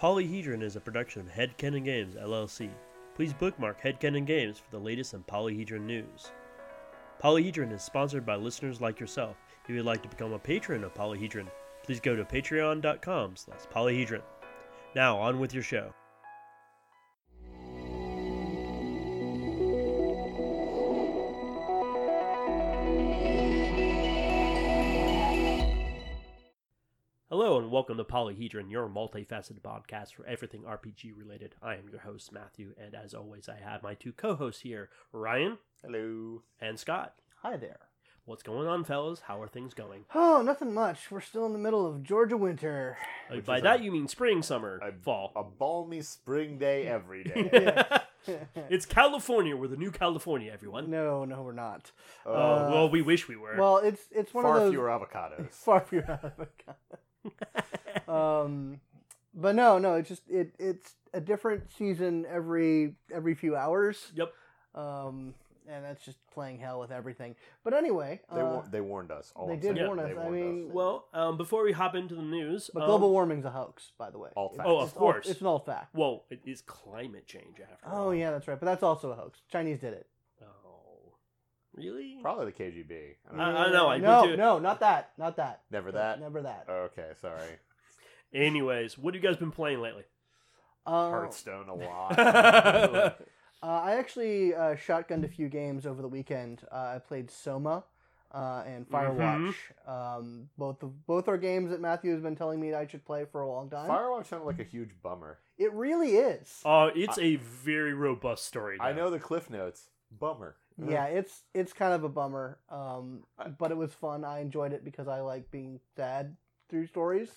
Polyhedron is a production of Headcanon Games LLC. Please bookmark Headcanon Games for the latest in Polyhedron news. Polyhedron is sponsored by listeners like yourself. If you'd like to become a patron of Polyhedron, please go to patreon.com slash polyhedron. Now, on with your show. And welcome to Polyhedron, your multifaceted podcast for everything RPG related. I am your host, Matthew, and as always, I have my two co hosts here, Ryan Hello. and Scott. Hi there. What's going on, fellas? How are things going? Oh, nothing much. We're still in the middle of Georgia winter. Uh, Which By that, a- you mean spring, summer, a- fall. A balmy spring day every day. it's California. We're the new California, everyone. no, no, we're not. Uh, Uh, well, we wish we were. Well, it's it's one far of those Far fewer avocados. far fewer. Um, but no, no. It's just it it's a different season every every few hours. yep. Um, and that's just playing hell with everything. But anyway, They, uh, they warned us. All they I'm did saying. warn They us. I warned mean- Well, um, before we hop into the news, but um, global warming's a hoax, by the way. Alt It's- fact. Oh, of it's all- course. it's an old fact. well, it is climate change after all. Oh yeah, that's right. But that's also a hoax. Chinese did it. Really? probably the KGB. I don't I- know. I know, I no, went to- no, not that, not that. Never that. Never that. Okay, sorry. Anyways, what have you guys been playing lately? Uh, Hearthstone a lot. uh, I actually uh, shotgunned a few games over the weekend. Uh, I played Soma uh, and Firewatch. Um, both of, both are games that Matthew has been telling me I should play for a long time. Firewatch sounded like a huge bummer. it really is. Uh, it's a very robust story. I though. know the cliff notes. Bummer. Yeah, it's it's kind of a bummer, um, but it was fun. I enjoyed it because I like being sad through stories.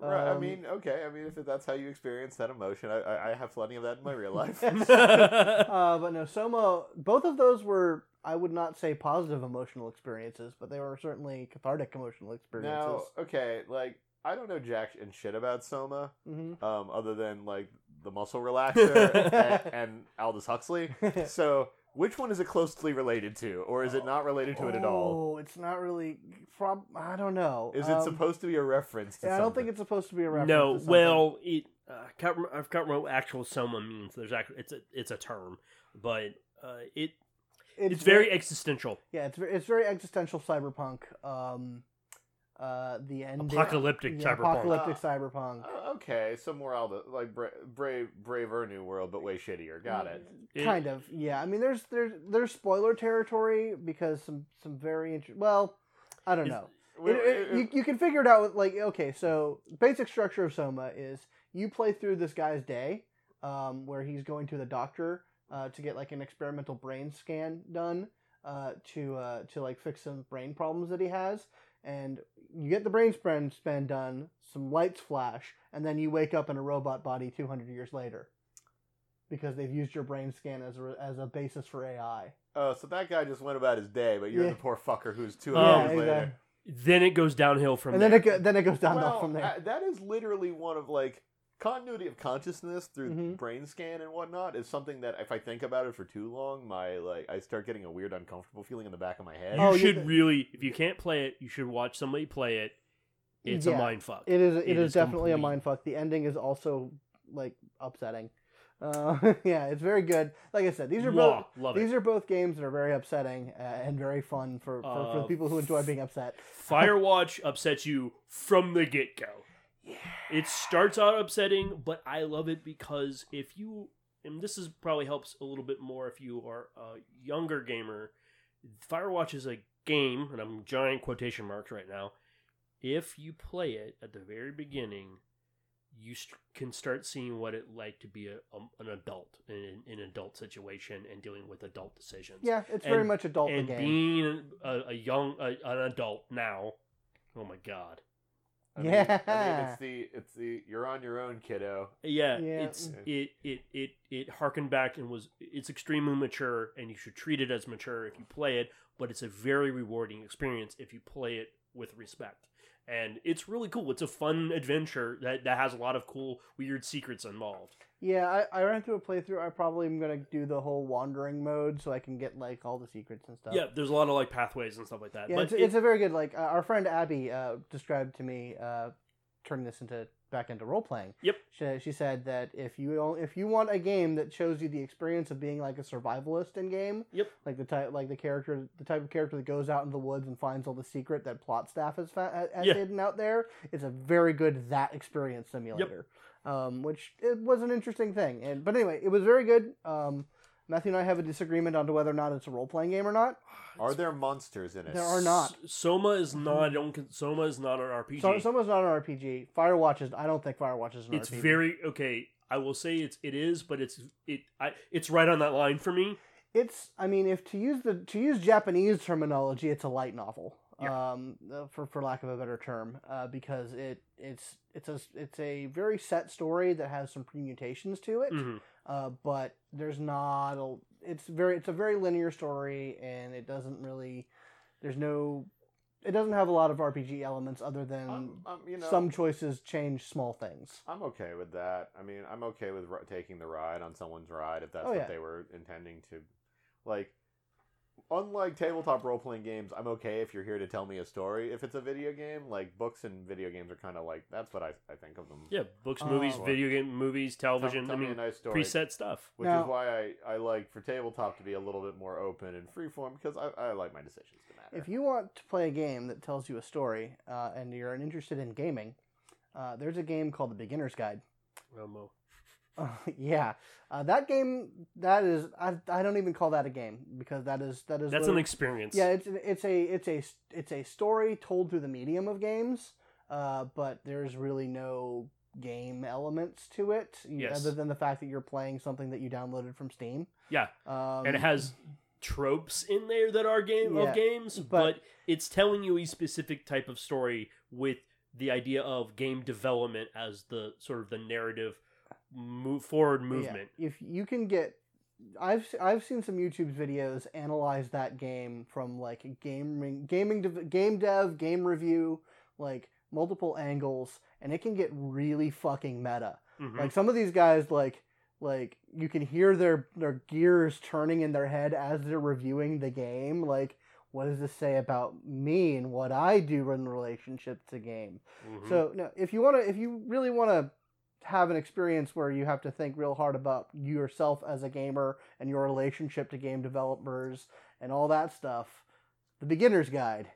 Right, I Um, mean, okay. I mean, if that's how you experience that emotion, I, I, I have plenty of that in my real life. uh, but no, Soma. Both of those were, I would not say positive emotional experiences, but they were certainly cathartic emotional experiences. now, okay, like I don't know jack and shit about Soma, hmm um, other than like the muscle relaxer and, and Aldous Huxley. So, which one is it closely related to, or is it not related to it at all? Oh, it's not really. Prob- I don't know. Is it Um, supposed to be a reference to Yeah, I don't something? think it's supposed to be a reference. no, to something. well, it. Uh, I can't rem- I can't remember what actual soma means. There's actually it's a it's a term, but uh, it it's, very existential, yeah, it's very, it's very existential cyberpunk. Um, uh, the end. apocalyptic yeah, cyberpunk. Apocalyptic cyberpunk. Uh, okay, so more Aldous, like Bra- brave, braver new world, but way shittier. Got it. It- kind of, yeah. I mean, there's there's there's spoiler territory because some some very int- well, I don't Is- know. Well, It- it- it- you, you can figure it out with like okay so basic structure of soma is you play through this guy's day um, where he's going to the doctor uh, to get like an experimental brain scan done uh, to uh, to like fix some brain problems that he has and you get the brain span span done some lights flash and then you wake up in a robot body 200 years later because they've used your brain scan as a, as a basis for AI. Oh, so that guy just went about his day, but you're Yeah. the poor fucker who's two Yeah, hours exactly. later. then it goes downhill from and there. then it go, then it goes down well, from there. uh, that is literally one of like continuity of consciousness through Mhm. brain scan and whatnot is something that if I think about it for too long, my like I start getting a weird uncomfortable feeling in the back of my head. you Oh, you- should really, if you can't play it, you should watch somebody play it. It's a Yeah. mind fuck. It is. It it is, is definitely a complete. mind fuck. The ending is also like upsetting. Uh, yeah, it's very good. Like I said, these are Mwah, both love these it. are both games that are very upsetting uh, and very fun for, for, for Uh, the people who enjoy being upset. Firewatch upsets you from the get go. It starts out upsetting, but I love it because if you, and this is probably helps a little bit more if you are a younger gamer. Firewatch is a game, and I'm giant quotation marks right now. If you play it at the very beginning, you st- can start seeing what it like to be a, um, an adult in, in an adult situation and dealing with adult decisions Yeah, it's very much adult and the game. being a, a young a, an adult now oh my god I mean, I mean, Yeah. it's the it's the you're on your own, kiddo. yeah, Yeah. it's it it it it harkened back and was it's extremely mature and you should treat it as mature if you play it but it's a very rewarding experience if you play it with respect and it's really cool it's a fun adventure that, that has a lot of cool weird secrets involved Yeah, I, I ran through a playthrough. I probably am gonna do the whole wandering mode so I can get like all the secrets and stuff. yeah there's a lot of like pathways and stuff like that yeah. but It's, it- it's a very good like uh, our friend Abby uh, described to me uh, turning this into back into role playing. Yep. She, she said that if you if you want a game that shows you the experience of being like a survivalist in game, Yep. like the type like the character the type of character that goes out in the woods and finds all the secret that plot staff has fa- has Yeah. hidden out there, it's a very good that experience simulator. Um, which it was an interesting thing, and but anyway, it was very good. Um, Matthew and I have a disagreement on to whether or not it's a role playing game or not. Are there monsters in it? There are not. Soma is not. I don't. con- Soma is not an RPG. So, someone's not an RPG. Firewatch is. I don't think Firewatch is an RPG. it's RPG. very okay. I will say it's it is, but it's it. I it's right on that line for me. It's. I mean, if to use the to use Japanese terminology, it's a light novel. Yeah. Um, uh, for for lack of a better term, uh, because it it's it's a it's a very set story that has some permutations to it. hmm Uh, but there's not a. It's very. It's a very linear story, and it doesn't really. There's no. It doesn't have a lot of RPG elements other than I'm, I'm, you know, some choices change small things. I'm okay with that. I mean, I'm okay with taking the ride on someone's ride if that's Oh, what yeah. they were intending to. Like, unlike tabletop role playing games, I'm okay if you're here to tell me a story. If it's a video game, like books and video games are kind of like that's what I, I think of them. Yeah, books, Oh. movies, video game, movies, television. tell I me a mean, nice story. preset stuff. Which Now- is why I, I like for tabletop to be a little bit more open and freeform because I, I like my decisions to matter. If you want to play a game that tells you a story uh, and you're interested in gaming, uh, there's a game called The Beginner's Guide. Romo. Uh, yeah, uh, that game that is I, I don't even call that a game because that is that is That's an experience. yeah it's it's a it's a it's a story told through the medium of games, uh, but there's really no game elements to it Yes. other than the fact that you're playing something that you downloaded from Steam. Yeah. um, and it has tropes in there that are game Yeah, of games, but- but, it's telling you a specific type of story with the idea of game development as the sort of the narrative move forward Yeah, movement. If you can get, I've I've seen some YouTube videos analyze that game from like gaming, gaming, dev, game dev, game review, like multiple angles, and it can get really fucking meta. Mhm. Like some of these guys, like like you can hear their their gears turning in their head as they're reviewing the game. Like, what does this say about me and what I do in relationship to game? Mhm. So no, if you want to, if you really want to have an experience where you have to think real hard about yourself as a gamer and your relationship to game developers and all that stuff, the beginner's guide.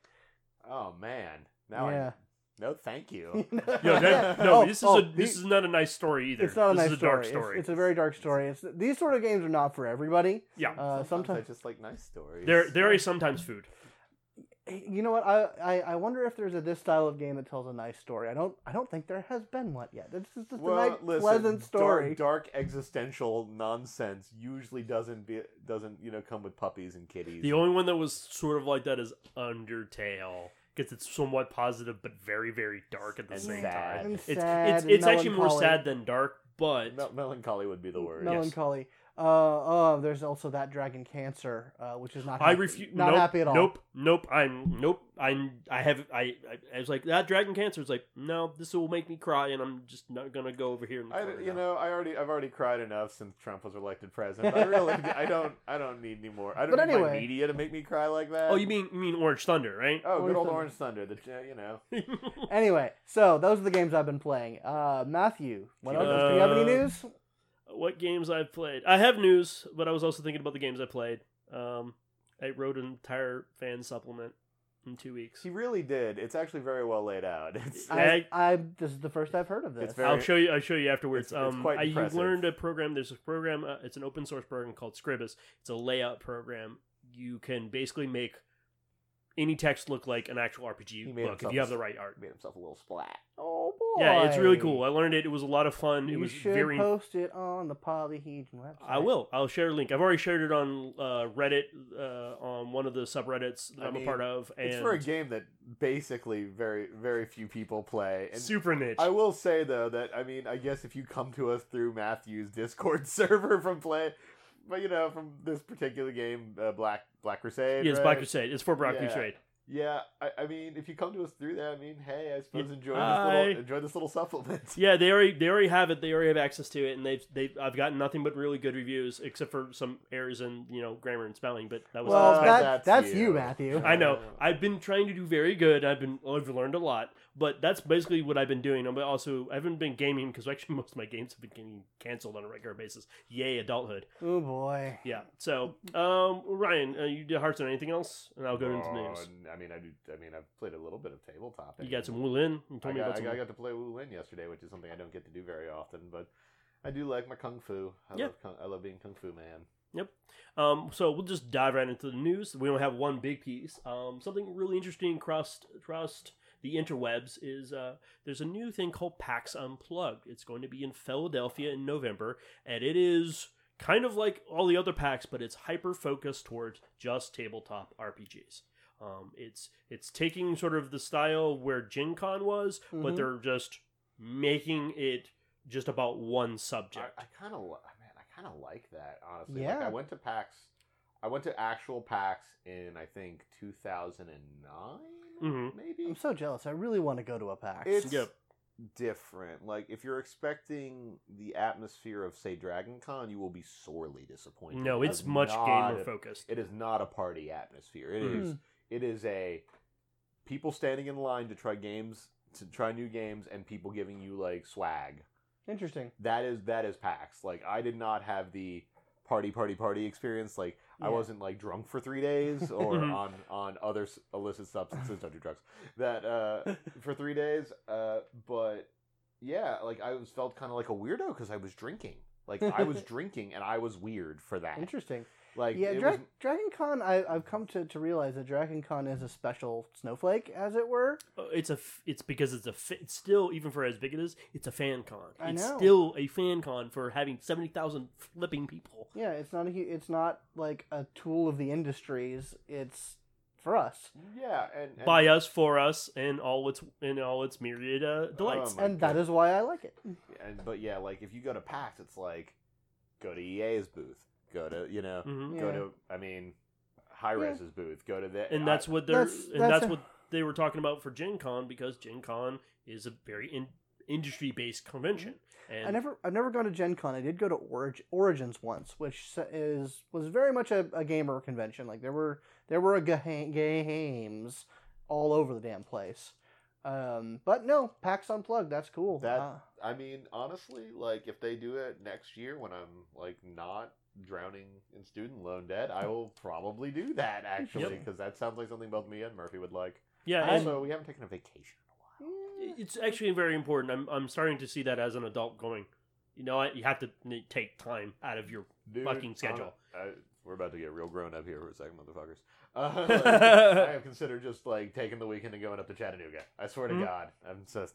oh man, now Yeah. I no thank you. Yo, that, no, Oh, this is oh, a the- this is not a nice story either. It's not a this nice is a dark story. story. It's, it's a very dark story. It's these sort of games are not for everybody. yeah, Uh, sometimes, sometimes- I just like nice stories. they're they're sometimes food. You know what? I, I, I wonder if there's a this style of game that tells a nice story. I don't I don't think there has been one yet. This is just well, a nice, listen, pleasant story. Dark, dark existential nonsense usually doesn't be doesn't you know come with puppies and kitties. The only one that was sort of like that is Undertale because it's somewhat positive but very very dark at the And same sad. time. And It's sad it's and it's actually more sad than dark, but Mel- melancholy would be the word. Mel- Melancholy. Uh, oh, there's also that Dragon Cancer, uh, which is not. I refuse. Not nope, happy at all. Nope, nope. I'm nope. I'm. I have. I. I, I was like that dragon cancer. It's like no, this will make me cry, and I'm just not gonna go over here. And I, you now. know, I already, I've already cried enough since Trump was elected president. I really, I don't, I don't need any more. I don't But need my anyway. media to make me cry like that. Oh, you mean you mean Orange Thunder, right? Oh, Orange good old Thunder. Orange Thunder. The, uh, you know, Anyway, so those are the games I've been playing. Uh, Matthew, what else? Do you have any Uh, news? What games I've played? I have news, but I was also thinking about the games I played. Um, I wrote an entire fan supplement in two weeks. he really did. It's actually very well laid out. It's, I- I, I this is the first I've heard of this. Very- I'll show you. I'll show you afterwards. It's- it's um, quite I you impressive. learned a program. There's a program. Uh, it's an open source program called Scribus. It's a layout program. You can basically make any text look like an actual RPG look if you have the right art. made himself a little splat. oh boy! Yeah, it's really cool. I learned it. It was a lot of fun. It You was should very. post it on the Polyhedron website. I will. I'll share a link. I've already shared it on uh, Reddit, uh, on one of the subreddits that I I'm mean, a part of, and It's for a game that basically very, very few people play. And super niche. I will say though that I mean, I guess if you come to us through Matthew's Discord server from play, but you know, from this particular game, uh, Black Black Crusade. yeah, it's right? Black Crusade. It's for Black Yeah. Crusade. Yeah, I, I mean, if you come to us through that, I mean, hey, I suppose Yeah. enjoy this little enjoy this little supplement. Yeah, they already they already have it. They already have access to it, and they've they have I've gotten nothing but really good reviews, except for some errors in you know grammar and spelling. But that was Well, Uh, that, that's that's, you. you. Matthew. I know. I've been trying to do very good. I've been I've learned a lot. But that's basically what I've been doing. I'm also I haven't been gaming because actually most of my games have been getting canceled on a regular basis. Yay, adulthood. Oh boy. Yeah. So, um, Ryan, uh, you did Hearthstone. Anything else? And I'll go into Oh, news. I mean, I do. I mean, I've played a little bit of tabletop. You got and some Wulin. You I told me got, about some. I got to play Wu Lin yesterday, which is something I don't get to do very often. But I do like my kung fu. I Yeah. love kung, I love being kung fu man. Yep. Um, so we'll just dive right into the news. We don't have one big piece. Um, something really interesting across across the interwebs is uh, there's a new thing called PAX Unplugged. It's going to be in Philadelphia in November, and it is kind of like all the other PAX, but it's hyper focused towards just tabletop RPGs. Um, it's it's taking sort of the style where Gen Con was, but Mhm. they're just making it just about one subject. I kind of, man, I kind of like that honestly. Like, Yeah. I went to PAX. I went to actual PAX in I think 2009, Mhm. maybe. I'm so jealous. I really want to go to a PAX. It's Yep. different. Like if you're expecting the atmosphere of say Dragon Con, you will be sorely disappointed. no, It it's is much gamer a- focused. It is not a party atmosphere. It Mhm. is. It is a people standing in line to try games to try new games and people giving you like swag. Interesting. That is that is PAX. Like I did not have the party party party experience. Like I wasn't like drunk for three days or Mhm. on on other illicit substances. Don't do drugs. That uh for three days. Uh, but yeah, like I was felt kind of like a weirdo because I was drinking. Like I was drinking and I was weird for that. Interesting. Like yeah, it Dra- was, Dragon Con, I, I've come to, to realize that Dragon Con is a special snowflake, as it were. Uh, It's a. f- It's because it's a. fa- It's still even for as big it is. It's a fan con. I it's know. still a fan con for having seventy thousand flipping people. Yeah, it's not a it's not like a tool of the industries. It's for us, yeah, and, and By us, for us, and all its and all its myriad uh, delights. Oh and that God. is why I like it. and but yeah, like if you go to PAX, it's like go to EA's booth, go to you know, Mhm. go Yeah. to I mean, Hi-Rez's booth, go to the And that's what they're. That's- and that's that's a- what they were talking about for Gen Con because Gen Con is a very in, industry based convention. And I never I've never gone to Gen Con. I did go to Orig- Origins once, which is was very much a, a gamer convention. Like there were there were a ga- games all over the damn place. Um, but no, PAX Unplugged. That's cool. That- Uh, I mean, honestly, like if they do it next year when I'm like not drowning in student loan debt, I will probably do that actually Yep. because that sounds like something both me and Murphy would like. yeah, and Also, we haven't taken a vacation in a while. it's actually very important. I'm I'm starting to see that as an adult going. You know, what? you have to take time out of your Dude, Fucking schedule. uh, I, we're about to get real grown up here for a second, motherfuckers. Uh, like, I have considered just like taking the weekend and going up to Chattanooga. I swear Mhm. to God, I'm just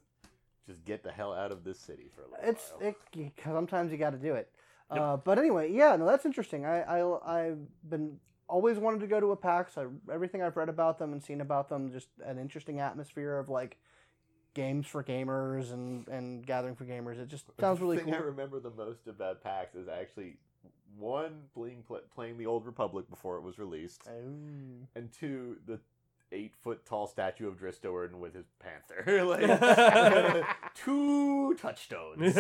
just get the hell out of this city for a little it's while. it, sometimes you got to do it. Yep. Uh, but anyway, yeah, no, that's interesting. I, I I've been always wanted to go to a PAX. I, everything I've read about them and seen about them, just an interesting atmosphere of like games for gamers and and gathering for gamers. It just sounds really the thing cool. I remember the most about PAX is actually one playing playing the Old Republic before it was released, Oh. and two the eight foot tall statue of Drizzt Do'Urden with his panther. like two touchstones.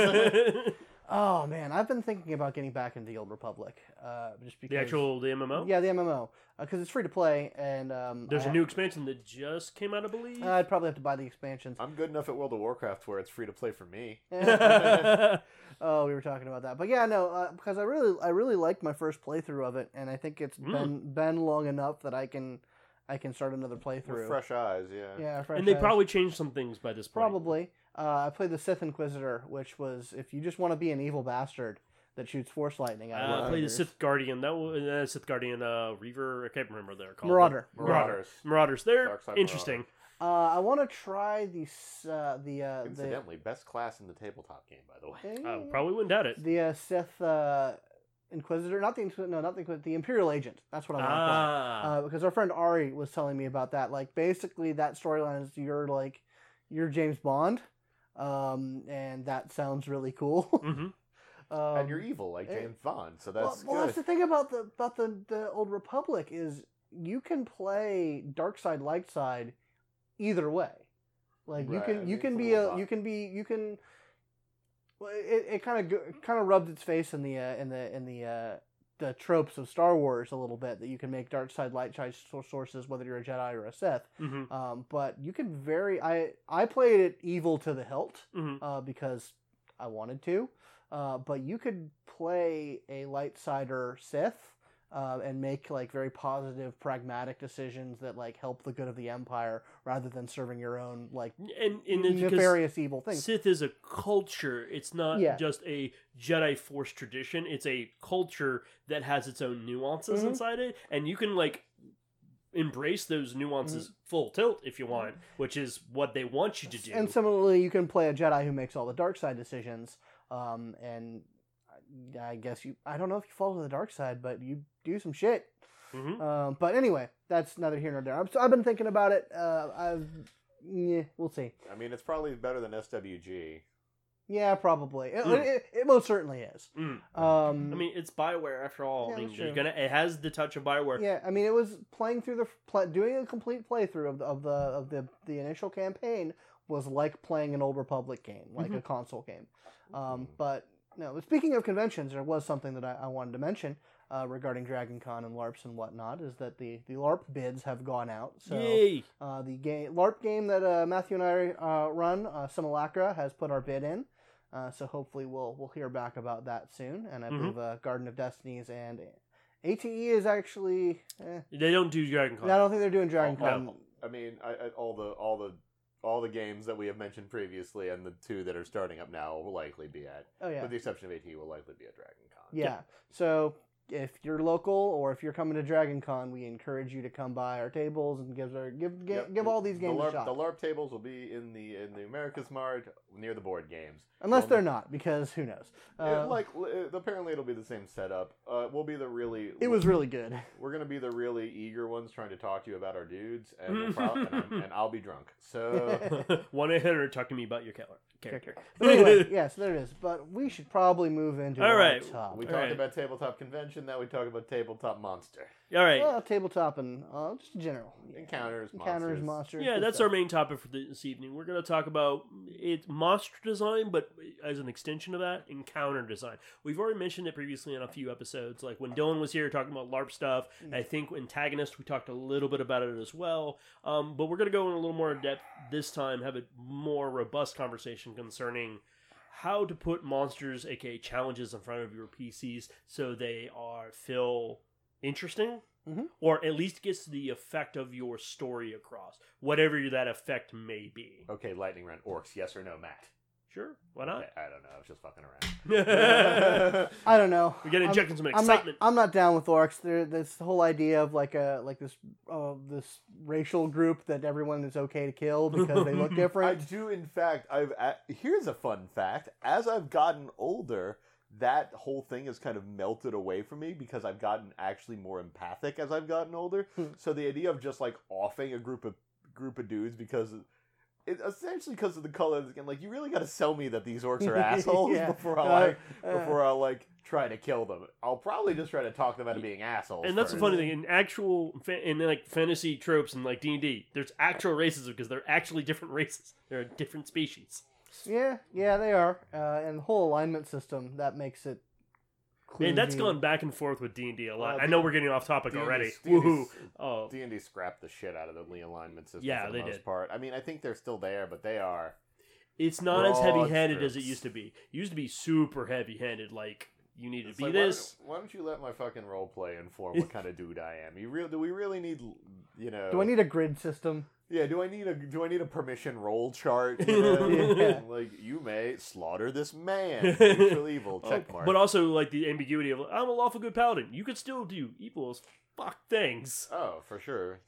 Oh man, I've been thinking about getting back into the Old Republic. Uh, just because the actual the MMO. yeah, the MMO because it's free to play and um, There's I a new expansion that just came out, I believe. ha- I'd probably have to buy the expansions. I'm good enough at World of Warcraft where it's free to play for me. oh, we were talking about that, but yeah, no, uh, because I really, I really liked my first playthrough of it, and I think it's Mm. been been long enough that I can, I can start another playthrough. With fresh eyes, yeah. yeah, fresh and they eyes. probably changed some things by this point. probably. Uh, I played the Sith Inquisitor, which was if you just want to be an evil bastard that shoots force lightning out Uh, of I played the. Sith Guardian. That was uh, Sith Guardian uh, Reaver. I can't remember what they're called. Marauder. Marauders. Marauders. They're Dark Side interesting. Uh, I want to try the s- uh, the uh, the Incidentally, best class in the tabletop game, by the way. I probably wouldn't doubt it. the uh, Sith uh, Inquisitor, not the Inquisitor, no, not the Inquisitor, the Imperial Agent. That's what I want to play. Ah, uh, because our friend Ari was telling me about that. Like basically, that storyline is you're like you're James Bond, um, and that sounds really cool. hmm um, and you're evil like eh, James Bond, so that's well, good. that's the thing about the about the the old Republic is you can play dark side, light side, either way. Like you Right, can I you can be a a you can be you can. Well, it, it kind of kind of rubbed its face in the uh, in the in the uh, the tropes of Star Wars a little bit that you can make dark side light side sources whether you're a Jedi or a Sith. hmm Um, but you can very I I played it evil to the hilt hmm uh, because I wanted to. Uh, but you could play a light sider Sith uh, and make like very positive, pragmatic decisions that like help the good of the Empire rather than serving your own like And, and nefarious evil things. Sith is a culture. It's not Yeah. just a Jedi Force tradition. It's a culture that has its own nuances Mhm. inside it, and you can like embrace those nuances full tilt if you want, which is what they want you to do. And similarly, you can play a Jedi who makes all the dark side decisions. Um, and I- I guess you, I don't know if you fall to the dark side, but you do some shit. Mhm. Um, but anyway, that's neither here nor there. I've, so I've been thinking about it. Uh, I've, yeah, we'll see. I mean, it's probably better than SWG. Yeah, probably. It, Mm. it, it most certainly is. Mm. Um, I mean, it's Bioware after all. Yeah, I mean, that's you're gonna. It has the touch of Bioware. yeah, I mean, it was playing through the play, doing a complete playthrough of the of the of the the initial campaign was like playing an old Republic game, like a console game. Um, but no, but speaking of conventions, there was something that I, I wanted to mention uh, regarding Dragon Con and LARPs and whatnot. Is that the the LARP bids have gone out? So Yay! uh, the game LARP game that uh, Matthew and I uh, run, uh, Simulacra, has put our bid in. Uh, so hopefully we'll we'll hear back about that soon. And I Mhm. believe uh, Garden of Destinies and ATE is actually. Eh, They don't do Dragon Con. I don't think they're doing Dragon Oh, Con. oh, I mean, I, I, all the all the all the games that we have mentioned previously and the two that are starting up now will likely be at, Oh yeah, with the exception of AT, will likely be at Dragon Con. yeah. So if you're local or if you're coming to Dragon Con, we encourage you to come by our tables and give our, give give, Yep. give all these games the LARP, a shot. The LARP tables will be in the in the America's Mart near the board games. Unless Well, they're not, because who knows? Yeah, Uh, like uh, apparently it'll be the same setup. Uh, we'll be the really. it was really good. We're gonna be the really eager ones trying to talk to you about our dudes, and we'll prob- and, I'm- and I'll be drunk. So One eight hundred talk to me about your cal- character. But anyway, yes, there it is. But we should probably move into All our right. top. we All talked right. about tabletop convention. Now we talk about tabletop monster All right. Well, tabletop and uh, just general encounters. encounters, monsters. monsters. Yeah, that's stuff. our main topic for this evening. We're going to talk about it monster design, but as an extension of that, encounter design. We've already mentioned it previously in a few episodes, like when Dylan was here talking about LARP stuff. I think antagonist we talked a little bit about it as well. Um, but we're going to go in a little more in depth this time, have a more robust conversation concerning how to put monsters, aka challenges, in front of your PCs so they are feel interesting Mhm. or at least gets the effect of your story across, whatever that effect may be. Okay, lightning round orcs. Yes or no, Matt? Sure, why not? I don't know. I was just fucking around. I don't know. gonna I'm- inject some I'm not, excitement. I'm not down with orcs. There, this whole idea of like a like this uh, this racial group that everyone is okay to kill because they look different. I different. do, in fact. I've a here's a fun fact. As I've gotten older, that whole thing has kind of melted away from me because I've gotten actually more empathic as I've gotten older. Hmm. so the idea of just like offing a group of group of dudes because it essentially because of the color of the skin, like you really got to sell me that these orcs are assholes Yeah. before I Uh, like, uh, before I like try to kill them. I'll probably just try to talk them out of being assholes. and that's the funny thing in actual fa- in like fantasy tropes and like D and D. There's actual racism because they're actually different races. They're a different species. yeah, yeah, they are. Uh, and the whole alignment system that makes it. Man, that's kludgy. gone back and forth with D and D a lot. Well, I know we're getting off topic D&D already. D&D Woohoo! Oh, D and D scrapped the shit out of the alignment system. Yeah, for the they most did. part. I mean, I think they're still there, but they are. it's not as heavy-handed as it used to be. It used to be super heavy-handed. Like you need to It's be like, why this. don't- Why don't, you let my fucking role play inform what kind of dude I am? You real? Do we really need? You know? Do I need a grid system? Yeah. Do I need a? Do I need a permission roll chart? You know? Yeah. Like you may slaughter this man. Neutral evil. Oh, Check mark. But also like the ambiguity of I'm a lawful good paladin. You could still do evil as fuck things. oh, for sure.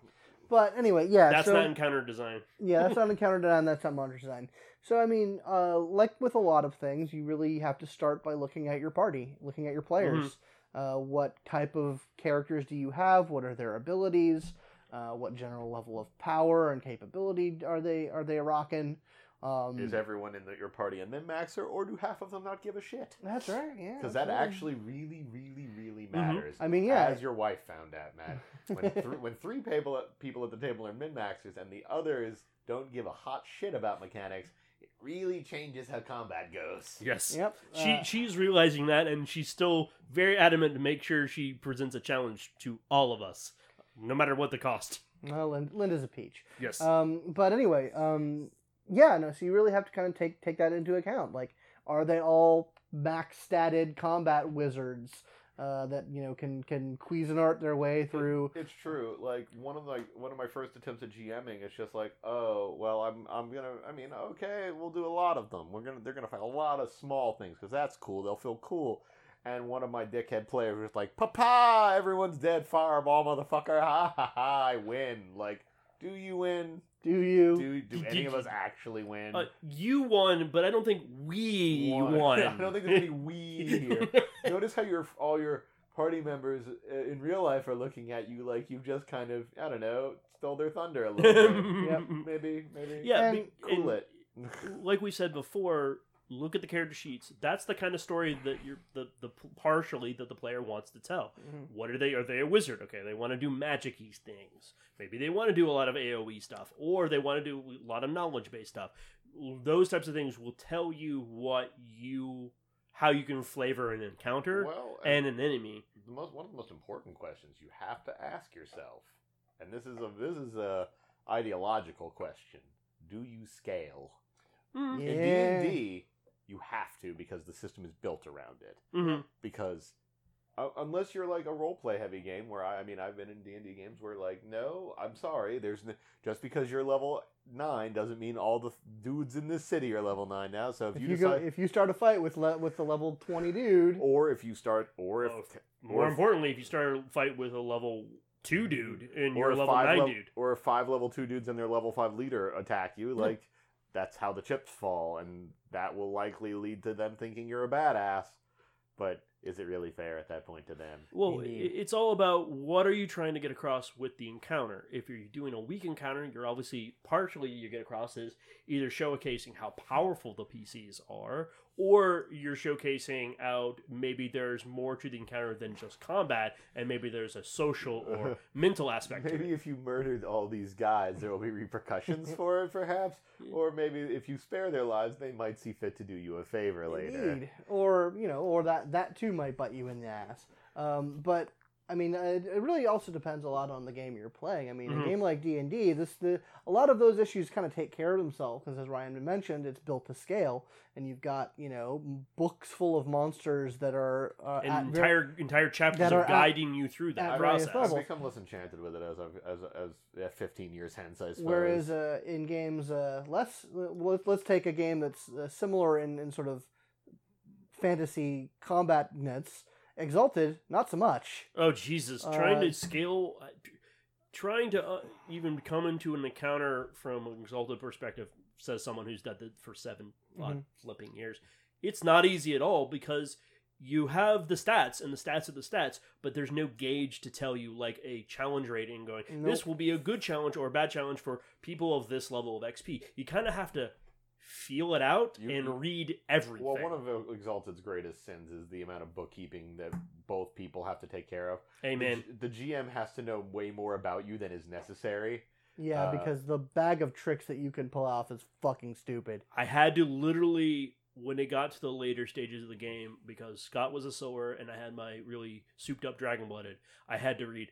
But anyway, yeah. That's so, not encounter design. yeah, that's not encounter design. That's not monster design. So I mean, uh, like with a lot of things, you really have to start by looking at your party, looking at your players. Uh, what type of characters do you have? What are their abilities? Uh, what general level of power and capability are they are they rocking? Um, Is everyone in the, your party a min maxer, or do half of them not give a shit? that's right. Yeah. Because that actually really, really, really Mhm. matters. I mean, yeah. As your wife found out, Matt. When, th- when three people people at the table are min maxers and the others don't give a hot shit about mechanics, it really changes how combat goes. Yes. Yep. She uh, she's realizing that, and she's still very adamant to make sure she presents a challenge to all of us, no matter what the cost. well, Lind- Linda's a peach. Yes. Um, but anyway, um, yeah, no. So you really have to kind of take take that into account. Like, are they all max statted combat wizards uh, that you know can can Cuisinart their way through? It's true. Like one of my one of my first attempts at GMing, it's just like, oh well, I'm I'm gonna. I mean, okay, we'll do a lot of them. We're gonna they're gonna find a lot of small things because that's cool. They'll feel cool. And one of my dickhead players was like, "Papa, everyone's dead. Fireball, motherfucker! Ha ha ha! I win. Like, do you win? Do you? Do do any of us actually win? Uh, you won, but I don't think we won. I don't think there's any we here. Notice how your all your party members uh, in real life are looking at you like you've just kind of I don't know stole their thunder a little bit. Yep. Maybe maybe Yeah, And- cool and it. like we said before, look at the character sheets. That's the kind of story that you're the the partially that the player wants to tell. Mhm. What are they? Are they a wizard? Okay, they want to do magic-y things. Maybe they want to do a lot of AOE stuff, or they want to do a lot of knowledge-based stuff. Those types of things will tell you what you, how you can flavor an encounter Well, and an enemy. the most one of the most important questions you have to ask yourself, and this is a this is a ideological question: Do you scale? Mm. In D Yeah. and D, you have to because the system is built around it. Mhm. because uh, unless you're like a role play heavy game where I, I mean I've been in D and D games where like no I'm sorry there's n- just because you're level nine doesn't mean all the dudes in this city are level nine now so if, If you, you go, decide if you start a fight with le- with the level twenty dude, or if you start or if Oh, More or importantly, if you start a fight with a level two dude and or you're a level five nine lev- dude, or if five level two dudes and their level five leader attack you like that's how the chips fall and that will likely lead to them thinking you're a badass but is it really fair at that point to them Well, Indeed. it's all about what are you trying to get across with the encounter. If you're doing a weak encounter, you're obviously partially you get across is either showcasing how powerful the PCs are, or you're showcasing out maybe there's more to the encounter than just combat, and maybe there's a social or mental aspect to Maybe it. if you murdered all these guys, there will be repercussions for it, perhaps. Or maybe if you spare their lives, they might see fit to do you a favor later. Indeed. Or you know, or that that too might bite you in the ass. Um, but I mean, it, it really also depends a lot on the game you're playing. I mean, Mhm. a game like D and D, this the a lot of those issues kind of take care of themselves because, as Ryan mentioned, it's built to scale, and you've got you know books full of monsters that are uh, at And ver- entire entire chapters that of are at- guiding you through that process. I've become less enchanted with it as I've, as as yeah, 15 years hence, I suppose. Whereas uh, in games uh, less, let's, let's take a game that's uh, similar in, in sort of fantasy combat nets. Exalted, not so much. Oh Jesus! Trying Uh, to scale, uh, trying to uh, even come into an encounter from an exalted perspective, says someone who's done it for 7 odd Mhm. flipping years. It's not easy at all because you have the stats and the stats of the stats, but there's no gauge to tell you like a challenge rating going. This will be a good challenge or a bad challenge for people of this level of XP. You kind of have to feel it out You- and read everything. Well, one of Exalted's greatest sins is the amount of bookkeeping that both people have to take care of. Amen. The, the GM has to know way more about you than is necessary. Yeah, Uh, because the bag of tricks that you can pull off is fucking stupid. I had to literally when it got to the later stages of the game because Scott was a Solar and I had my really souped up dragon blooded. I had to read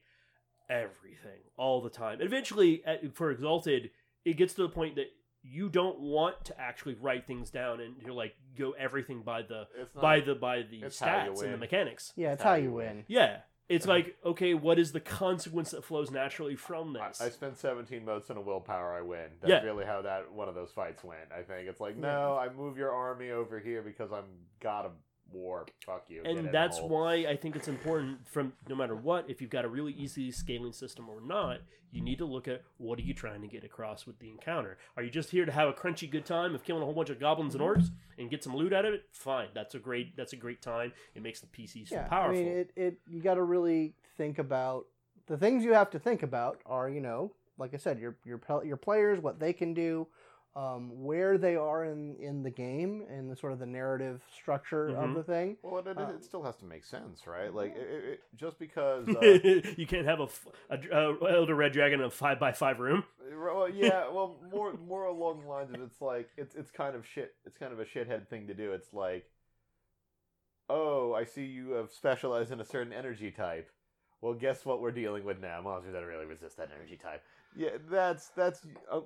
everything all the time. Eventually, at, for Exalted, it gets to the point that you don't want to actually write things down and you're like go everything by the not, by the by the it's how you stats and the mechanics. Yeah, it's How how you you win. win. Yeah. It's like, okay, what is the consequence that flows naturally from this? I spent 17 motes and a willpower, I win. That's Yeah. really how that one of those fights went. I think it's like, no, I move your army over here because I'm got a war. Fuck you. And that's why I think it's important from no matter what, if you've got a really easy scaling system or not, you need to look at what are you trying to get across with the encounter. Are you just here to have a crunchy good time of killing a whole bunch of goblins and orcs and get some loot out of it? Fine, that's a great that's a great time. It makes the PCs feel Yeah, powerful. I mean, it, it you got to really think about the things you have to think about are you know, like I said, your your your players, what they can do, um, where they are in in the game and the sort of the narrative structure of Mhm. the thing. Well, it, it, Um, it still has to make sense, right? Like, it, it, it- just because. Uh, you can't have a elder red dragon in a five by five room. well, yeah, well, more more along the lines of it's like it's it's kind of shit. It's kind of a shithead thing to do. It's like, oh, I see you have specialized in a certain energy type. Well, guess what we're dealing with now? Monsters that really resist that energy type. Yeah, that's that's uh, uh,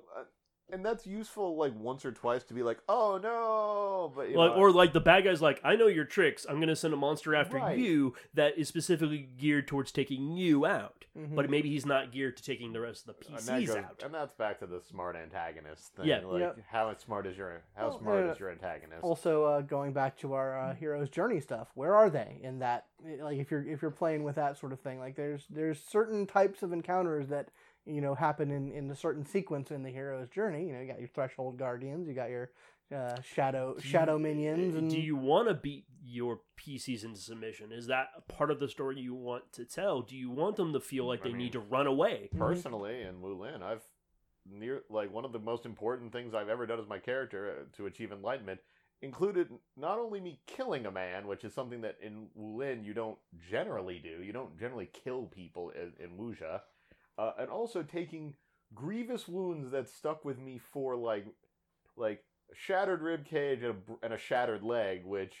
and that's useful like once or twice to be like, oh no, but you Like, know, or like the bad guy's like, I know your tricks. I'm gonna send a monster after Right. you that is specifically geared towards taking you out. Mhm. But maybe he's not geared to taking the rest of the and PCs goes- out. and that's back to the smart antagonist thing. Yeah. like Yep. how smart is your how Well, smart uh, is your antagonist? Also, uh, going back to our uh, hero's journey stuff, where are they in that? Like, if you're if you're playing with that sort of thing, like there's there's certain types of encounters that you know happen in in a certain sequence in the hero's journey. You know, you got your threshold guardians, you got your uh, shadow Do you- shadow minions, and Do you want to beat your PCs into submission? Is that a part of the story you want to tell? Do you want them to feel like I they mean, need to run away? Mhm. personally in Wulin, I've near like one of the most important things I've ever done as my character uh, to achieve enlightenment included not only me killing a man, which is something that in Wulin you don't generally do. You don't generally kill people in, in Wuxia, uh, and also taking grievous wounds that stuck with me for like like a shattered rib cage and a, and a shattered leg, which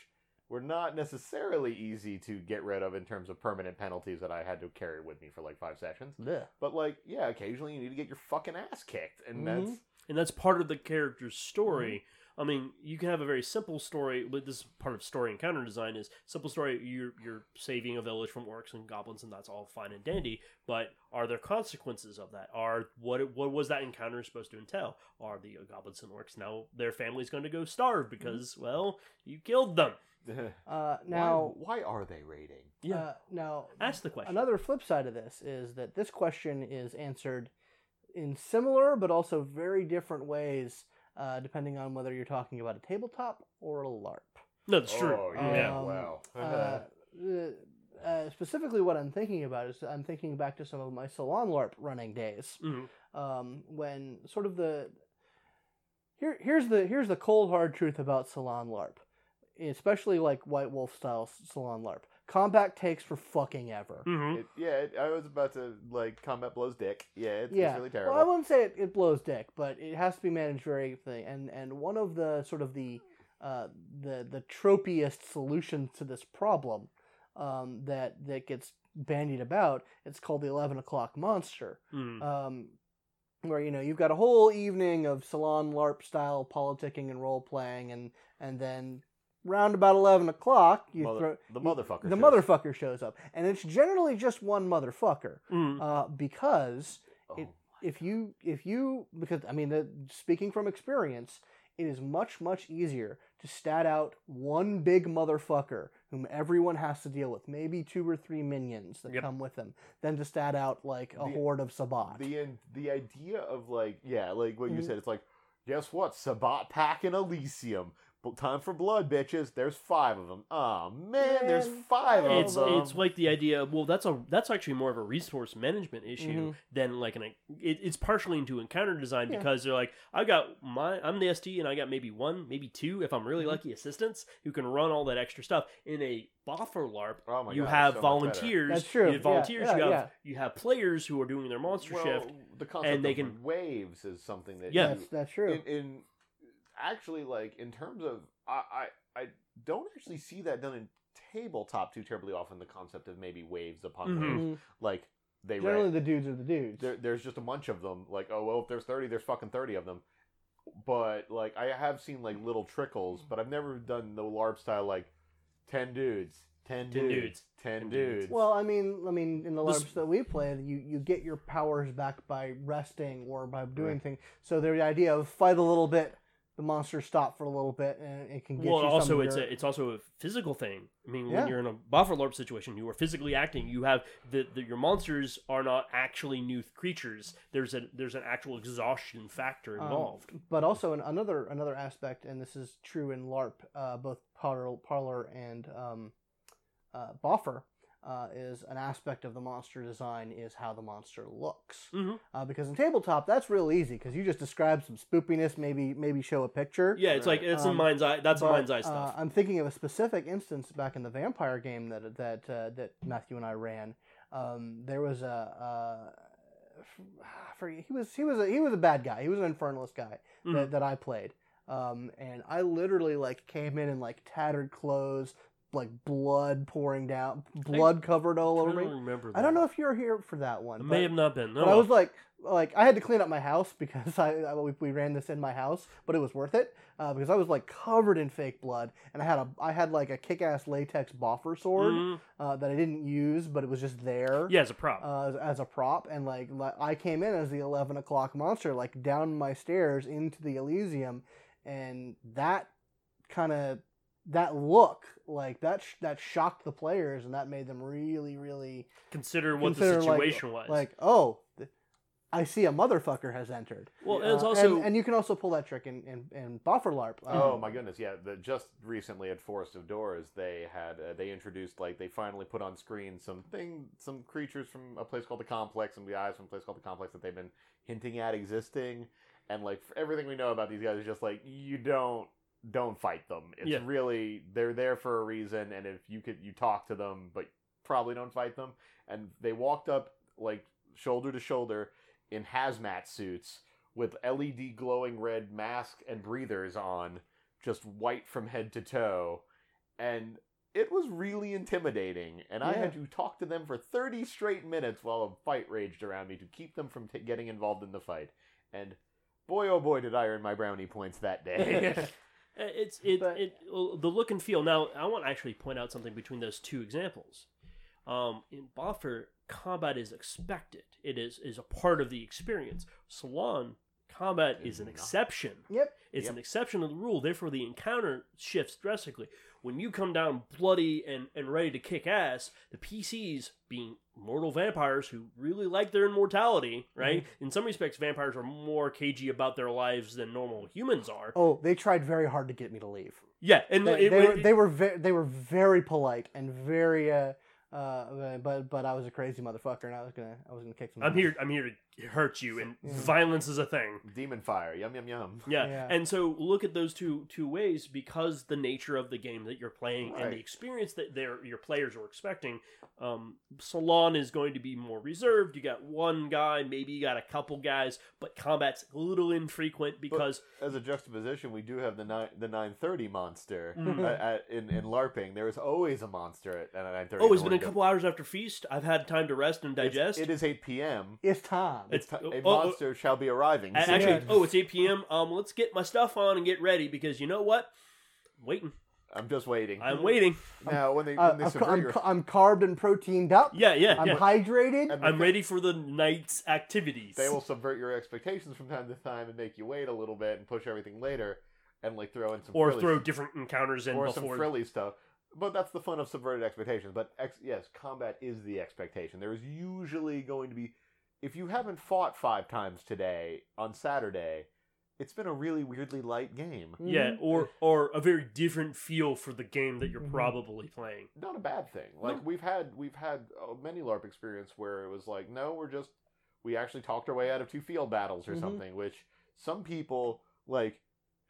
were not necessarily easy to get rid of in terms of permanent penalties that I had to carry with me for like five sessions. Yeah. But like, yeah, occasionally you need to get your fucking ass kicked, and Mhm. that's and that's part of the character's story. I mean, you can have a very simple story, but this is part of story and counter design is simple story. You're you're saving a village from orcs and goblins, and that's all fine and dandy. But are there consequences of that? Are what what was that encounter supposed to entail? Are the goblins and orcs now their family's going to go starve because well you killed them? Uh, now, why, why are they raiding? Yeah, uh, now ask the question. Another flip side of this is that this question is answered in similar but also very different ways, uh, depending on whether you're talking about a tabletop or a LARP. no, that's true. Oh, yeah, yeah. Um, wow. Uh, uh, uh, specifically, what I'm thinking about is I'm thinking back to some of my Salon LARP running days, Mhm. um, when sort of the here here's the here's the cold hard truth about Salon LARP, especially like White Wolf style Salon LARP. Combat takes for fucking ever. Mhm. It, yeah, it, I was about to like combat blows dick. Yeah, it's, yeah. it's really terrible. Well, I wouldn't say it, it blows dick, but it has to be managed very thing. And and one of the sort of the uh, the the tropiest solutions to this problem um, that that gets bandied about, it's called the eleven o'clock monster. Mhm. Um, where you know you've got a whole evening of salon LARP style politicking and role playing, and and then round about eleven o'clock you Mother- throw the motherfucker. the shows. motherfucker shows up, and it's generally just one motherfucker Mhm. uh, because Oh, it- if you if you because I mean the, speaking from experience, it is much much easier to stat out one big motherfucker whom everyone has to deal with, maybe two or three minions that Yep. come with them, than to stat out like a The- horde of Sabbat. the the idea of like yeah, like what you Mhm. said. It's like guess what? Sabbat pack in Elysium. Bl- Time for blood, bitches. There's five of them. Oh man, there's Man, five of it's them. it's like the idea. Well, that's a that's actually more of a resource management issue Mhm. than like an. It, it's partially into encounter design Yeah. because they're like, I got my I'm the ST and I got maybe one, maybe two, if I'm really Mhm. lucky, assistants who can run all that extra stuff. In a boffer LARP, oh my you God, have it's so much volunteers. That's true. You have volunteers. yeah, you have yeah. you have players who are doing their monster well, shift. The concept they of can- waves is something that Yeah. you- That's that's true. in, in actually like in terms of I, I I don't actually see that done in tabletop too terribly often. The concept of maybe waves upon Mhm. waves, Mhm. like they Generally, ra- the dudes are the dudes. there, there's just a bunch of them. Like oh well, if there's thirty, there's fucking thirty of them. But like I have seen like little trickles, but I've never done the LARP style like ten dudes, ten dudes, dudes. ten Ten dudes. dudes. Well, I mean, I mean, in the This- LARPs that we play, you you get your powers back by resting or by doing Right. things. So the idea of fight a little bit, the monsters stop for a little bit, and it can get Well, you. also it's a it's also a physical thing. I mean, Yeah. when you're in a boffer LARP situation, you are physically acting. You have the, the your monsters are not actually new creatures. There's a there's an actual exhaustion factor Um, involved. but also in another another aspect, and this is true in LARP, uh, both Parlor, Parlor and um, uh, Boffer. Uh, is an aspect of the monster design is how the monster looks. Mhm. Uh, because in tabletop, that's real easy because you just describe some spoopiness, maybe maybe show a picture. Yeah, it's like it's in Um, mind's eye. That's But, mind's eye uh, stuff. I'm thinking of a specific instance back in the vampire game that that uh, that Matthew and I ran. Um, there was a, uh, forget, he was he was a, he was a bad guy. He was an infernalist guy Mhm. that, that I played. Um, and I literally like came in in like tattered clothes, like blood pouring down, blood covered all I over me. remember. I don't know if you're here for that I one. may but- have not been. No, but I was like, like I had to clean up my house because I, I we, we ran this in my house, but it was worth it uh, because I was like covered in fake blood, and I had a I had like a kick-ass latex boffer sword Mhm. uh, that I didn't use, but it was just there. yeah, as a prop. Uh, as, as a prop, and like, like I came in as the eleven o'clock monster, like down my stairs into the Elysium, and that kind of that look like that sh- that shocked the players, and that made them really, really consider what consider, the like- situation was. like, oh, th- I see a motherfucker has entered. well, and it's Uh, also and, and you can also pull that trick in in, in Boffer LARP. Um, Oh my goodness, yeah. The, just recently at Forest of Doors, they had uh, they introduced like they finally put on screen some thing, some creatures from a place called the Complex, and some guys from a place called the Complex that they've been hinting at existing, and like everything we know about these guys is just like you don't don't fight them. It's Yeah. really they're there for a reason, and if you could you talk to them, but probably don't fight them. And they walked up like shoulder to shoulder in hazmat suits with LED glowing red mask and breathers on, just white from head to toe, and it was really intimidating. And I had to talk to them for 30 straight minutes while a fight raged around me to keep them from t- getting involved in the fight. And boy, oh boy, did I earn my brownie points that day. Uh, It's it, But- it well, the look and feel. Now, I want to actually point out something between those two examples. Um, in Boffer, combat is expected. It is is a part of the experience. Salon combat is an Not. exception. Yep. It's Yep. an exception to the rule. Therefore, the encounter shifts drastically. When you come down bloody and, and ready to kick ass, the PCs, being mortal vampires who really like their immortality, right? In some respects, vampires are more cagey about their lives than normal humans are. Oh, they tried very hard to get me to leave. Yeah, and They, it- they it- were they were ve- they were very polite and very uh uh but but I was a crazy motherfucker and I was gonna I was gonna kick some. I'm ass. here. I'm here to hurt you, and Yeah. violence is a thing. Demon fire, yum yum yum. Yeah. Yeah. and so look at those two two ways because the nature of the game that you're playing and the experience that their your players are expecting. Um, Salon is going to be more reserved. You got one guy, maybe you got a couple guys, but combat's a little infrequent because As a juxtaposition, we do have the nine the 930 monster. Mhm. At, at, in in LARPing, there is always a monster at, at 930. oh, it's been a couple hours after feast. I've had time to rest and It's- digest. It is 8 p.m. It's time. It's- Ti- oh, a oh, monster shall be arriving. Soon. Actually, Yeah. oh, it's 8 p.m. Um, let's get my stuff on and get ready because you know what? I'm waiting. I'm just waiting. I'm waiting. now, when they, Uh, when they I'm, subvert I'm, your, I'm carbed and proteined up. Yeah, yeah, I'm yeah. hydrated. and I'm ready for the night's activities. They will subvert your expectations from time to time and make you wait a little bit and push everything later, and like throw in some or frilly throw different encounters in or some frilly stuff. But that's the fun of subverted expectations. But ex- yes, combat is the expectation. There is usually going to be, if you haven't fought five times today on Saturday, it's been a really weirdly light game. Yeah, Mhm. or or a very different feel for the game that you're Mhm. probably playing. Not a bad thing. Like No. we've had we've had uh, many LARP experience where it was like, no, we're just we actually talked our way out of two field battles or Mhm. something. Which some people like.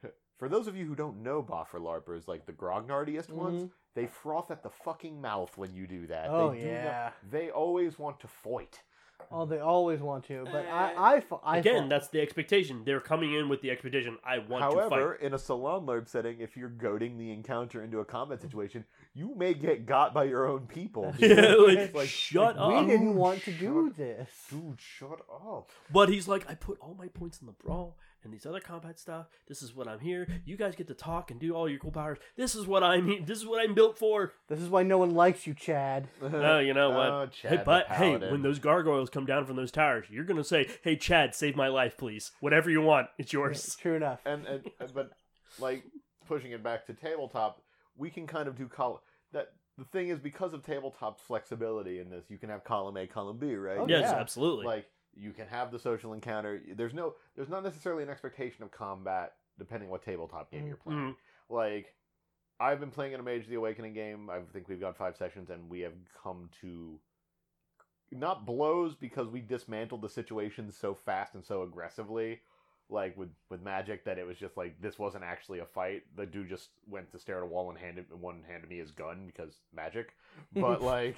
For those of you who don't know Boffer LARPers, like the grognardiest ones, Mhm. they froth at the fucking mouth when you do that. Oh they do not- yeah. they always want to fight. Oh, they always want to, but Uh, I, I, I Again, fi- that's the expectation. They're coming in with the expectation. I want However, in a salon LARP setting, if you're goading the encounter into a combat situation, you may get got by your own people. yeah, like, like, shut we up. We didn't want to do up. this. Dude, shut up. But he's like, I put all my points in the brawl and these other combat stuff. This is what I'm here. You guys get to talk and do all your cool powers. This is what I mean. This is what I'm built for. This is why no one likes you, Chad. Oh, you know what? Oh, Chad hey, but hey, when those gargoyles come down from those towers, you're gonna say, "Hey, Chad, save my life, please. Whatever you want, it's yours." True enough. and, and but like pushing it back to tabletop, we can kind of do col that. The thing is, because of tabletop's flexibility in this, you can have column A, column B, right? Oh, yes, yeah. absolutely. like you can have the social encounter there's no there's not necessarily an expectation of combat depending what tabletop game you're playing Mhm. like I've been playing in a Mage the Awakening game. I think we've got five sessions, and we have come to not blows because we dismantled the situation so fast and so aggressively, like with with Magic, that it was just like this wasn't actually a fight. The dude just went to stare at a wall and handed one handed me his gun because Magic. But like,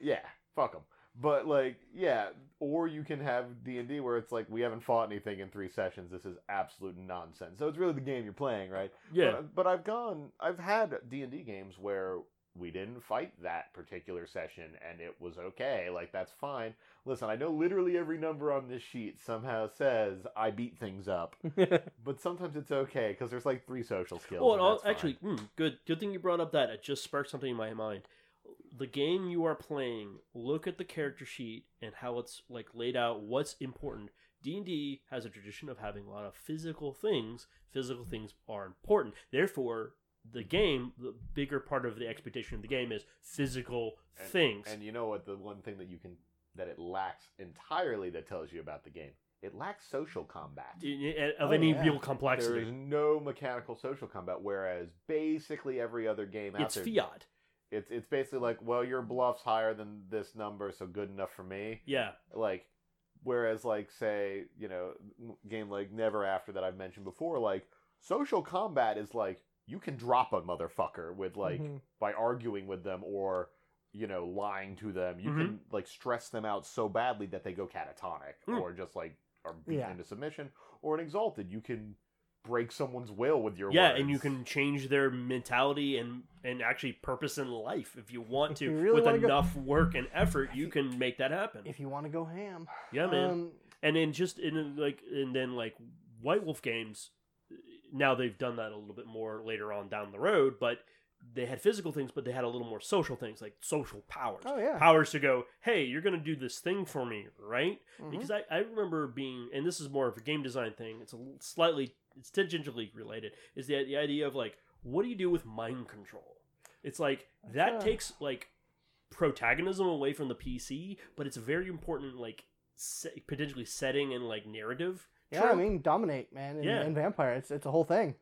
yeah, fuck him. But like, yeah, or you can have D and D where it's like we haven't fought anything in three sessions. This is absolute nonsense. So it's really the game you're playing, right? Yeah. But, but I've gone, I've had D and D games where we didn't fight that particular session and it was okay. Like that's fine. Listen, I know literally every number on this sheet somehow says I beat things up, but sometimes it's okay because there's like three social skills. Well, and and al- that's fine. actually, mm, good. Good thing you brought up that. It just sparked something in my mind. The game you are playing. Look at the character sheet and how it's like laid out. What's important. D and D has a tradition of having a lot of physical things. Physical things are important. Therefore, the mm-hmm. game, the bigger part of the expectation of the game is physical And- things. And you know what? The one thing that you can that it lacks entirely that tells you about the game, it lacks social combat. Of Oh, any yeah. real complexity. There is no mechanical social combat, whereas basically every other game out It's there, fiat. It's it's basically like, well, your bluff's higher than this number, so good enough for me. Yeah. Like, whereas like say, you know, game like Never After that I've mentioned before, like social combat is like you can drop a motherfucker with like Mhm. by arguing with them or you know lying to them. You Mhm. can like stress them out so badly that they go catatonic Mm. or just like are beaten Yeah. into submission. Or in Exalted, you can break someone's will with your yeah, words. and you can change their mentality and and actually purpose in life if you want to. you really With wanna go- enough work and effort, you can make that happen. if you want to go ham. yeah, man. Um, and then just in like and then like White Wolf games, now they've done that a little bit more later on down the road, but they had physical things, but they had a little more social things like social powers. oh yeah. Powers to go, hey, you're gonna do this thing for me, right? Mhm. because I, I remember being and this is more of a game design thing it's a slightly it's tangentially related is the, the idea of like what do you do with mind control it's like that That's, uh, takes like protagonism away from the pc but it's a very important like se- potentially setting and like narrative yeah, I mean, dominate, man, and, Yeah. and vampire. It's it's a whole thing.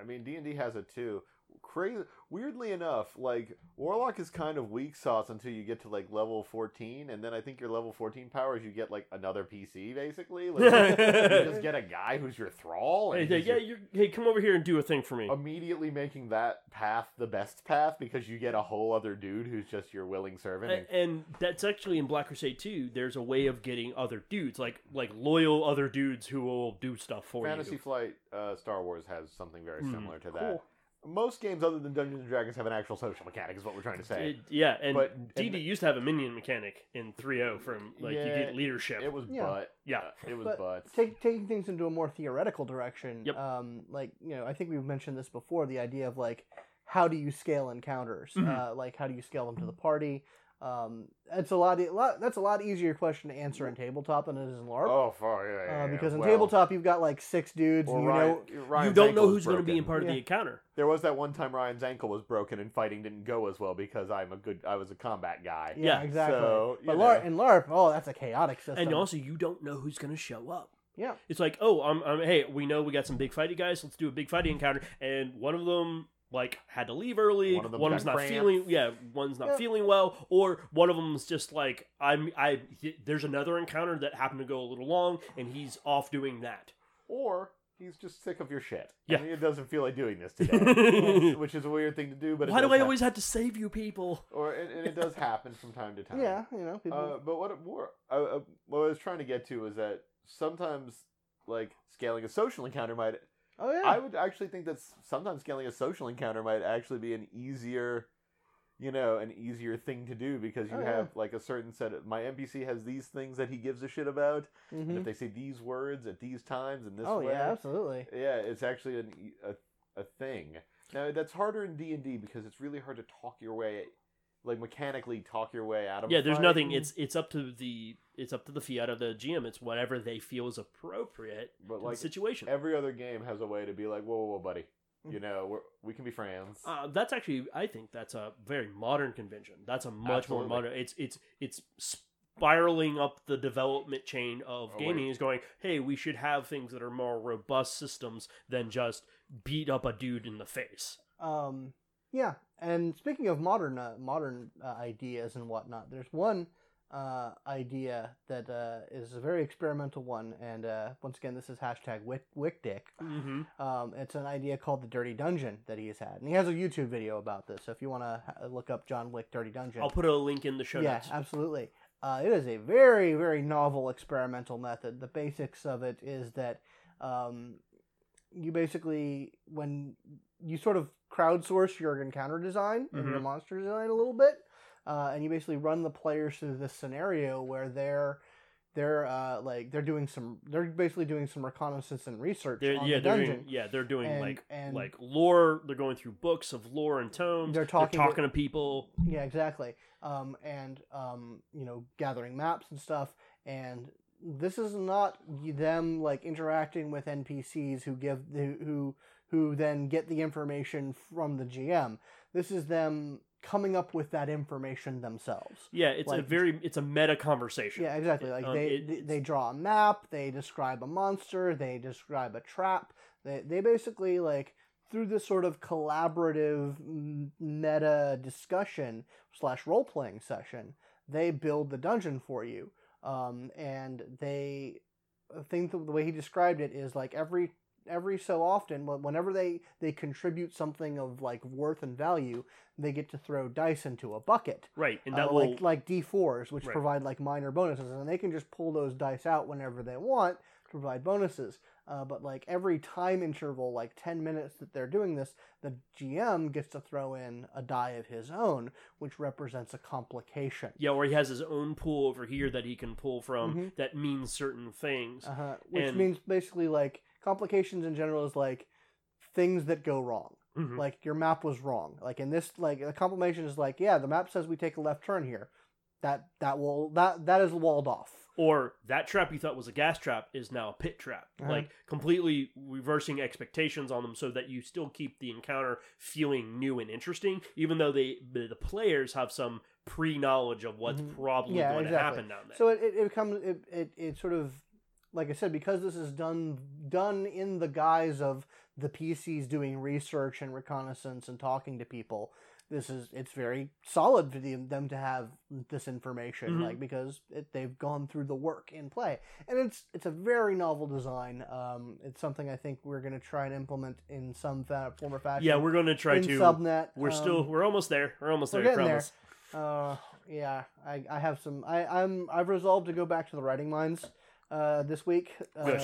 I mean, D and D has it too. Crazy. Weirdly enough, like Warlock is kind of weak sauce until you get to like level fourteen, and then I think your level fourteen powers you get like another PC basically. Like, you just get a guy who's your thrall, hey, and hey, he's yeah your- you're, hey come over here and do a thing for me immediately making that path the best path because you get a whole other dude who's just your willing servant. and- and that's actually in Black Crusade 2 there's a way of getting other dudes like like loyal other dudes who will do stuff for Fantasy you Fantasy Flight uh, Star Wars has something very Mm, similar to that. Cool. Most games other than Dungeons and Dragons have an actual social mechanic, is what we're trying to say. It- yeah, and But- DD and- used to have a minion mechanic in 3.0 from like you get leadership. It was Yeah. butt. Yeah. Uh, it was But butt. Take, taking things into a more theoretical direction. Yep. Um, like you know, I think we've mentioned this before. The idea of like, how do you scale encounters? Mhm. Uh, like, how do you scale them to the party? Um, that's a lot, a lot. That's a lot easier question to answer in tabletop than it is in LARP. Oh, fuck, yeah, yeah, uh, because in Well, tabletop you've got like six dudes, well, and you Ryan, know, Ryan's you don't know who's going to be in broken. part of the encounter. There was that one time Ryan's ankle was broken and fighting didn't go as well because I'm a good. I was a combat guy. yeah, Yeah, exactly. so, but know. LARP, in LARP, oh, that's a chaotic system. And also, you don't know who's going to show up. yeah, It's like, oh, I'm, I'm, hey, we know we got some big fighty guys. Let's do a big fighting encounter. And one of them like had to leave early. One of them's One of them's not cramp. feeling. Yeah, one's not Yeah. feeling well. Or one of them's just like I'm. I there's another encounter that happened to go a little long, and he's off doing that. Or he's just sick of your shit. Yeah. And he doesn't feel like doing this today, which is a weird thing to do. But Why do I hap- always have to save you people? Or and, and it does happen from time to time. yeah, you know, people. Uh, but what more uh, uh, what I was trying to get to is that sometimes like scaling a social encounter might oh yeah, I would actually think that sometimes scaling a social encounter might actually be an easier, you know, an easier thing to do because you Oh, yeah. have like a certain set of my NPC has these things that he gives a shit about, and Mhm. if they say these words at these times and this oh way, yeah, absolutely. yeah, it's actually an, e- a a thing. Now that's harder in D and D because it's really hard to talk your way, like mechanically talk your way out of. a Yeah, there's fight. nothing. It's it's up to the it's up to the fiat of the GM. It's whatever they feel is appropriate but to like the situation. every other game has a way to be like, whoa, whoa, whoa buddy, you know, we're, we can be friends. Uh, that's actually, I think that's a very modern convention. That's a much Absolutely. more modern. It's it's it's spiraling up the development chain of Oh, gaming. wait. Is going, hey, we should have things that are more robust systems than just beat up a dude in the face. Um, yeah, and speaking of modern uh, modern uh, ideas and whatnot, there's one uh, idea that uh, is a very experimental one, and uh, once again, this is hashtag Wick, WickDick. Mm-hmm. Um, it's an idea called the Dirty Dungeon that he has had, and he has a YouTube video about this. So if you want to ha- look up John Wick Dirty Dungeon, I'll put a link in the show yeah, notes. absolutely. Uh, it is a very, very novel experimental method. The basics of it is that um, you basically, when you sort of crowdsource your encounter design and your Mhm. monster design a little bit, uh, and you basically run the players through this scenario where they're they're uh, like they're doing some they're basically doing some reconnaissance and research They're, on yeah, the they're dungeon. doing, yeah, they're doing And- like and- like lore. They're going through books of lore and tomes. They're talking to- talking to people. Yeah, exactly. Um, and um, you know, gathering maps and stuff. And this is not them like interacting with NPCs who give who, who then get the information from the GM. This is them coming up with that information themselves. Yeah, it's a very it's a meta conversation. Yeah, exactly. Like Um, they it- they, draw a map, they describe a monster, they describe a trap. They they basically like through this sort of collaborative meta discussion slash role playing session, they build the dungeon for you. Um, and they I think the way he described it is like every every so often whenever they they contribute something of like worth and value they get to throw dice into a bucket Right, and uh, will like like D4s, which Right. provide like minor bonuses, and they can just pull those dice out whenever they want to provide bonuses. Uh, but like every time interval, like ten minutes that they're doing this, the GM gets to throw in a die of his own, which represents a complication. yeah, or he has his own pool over here that he can pull from Mhm. that means certain things. Uh-huh. Which And- means basically like complications in general is like things that go wrong. Mhm. Like your map was wrong. Like in this, like the complication is like, yeah, the map says we take a left turn here. That that will that that is walled off. or that trap you thought was a gas trap is now a pit trap. Uh-huh. Like completely reversing expectations on them so that you still keep the encounter feeling new and interesting, even though they the players have some pre knowledge of what's Mhm. probably Yeah, going to happen down there. So it, it, it becomes it, it, it sort of like I said because this is done done in the guise of the PCs doing research and reconnaissance and talking to people. This is it's very solid for them, them to have this information Mhm. like because it, they've gone through the work in play and it's it's a very novel design. Um, it's something I think we're going to try and implement in some fa- form or fashion. yeah, we're going to try to. subnet. we're um, still we're almost there. We're almost there. we're. I getting there. promise. Uh, yeah, I, I have some. I, I'm I've resolved to go back to the writing mines, uh, this week. Uh,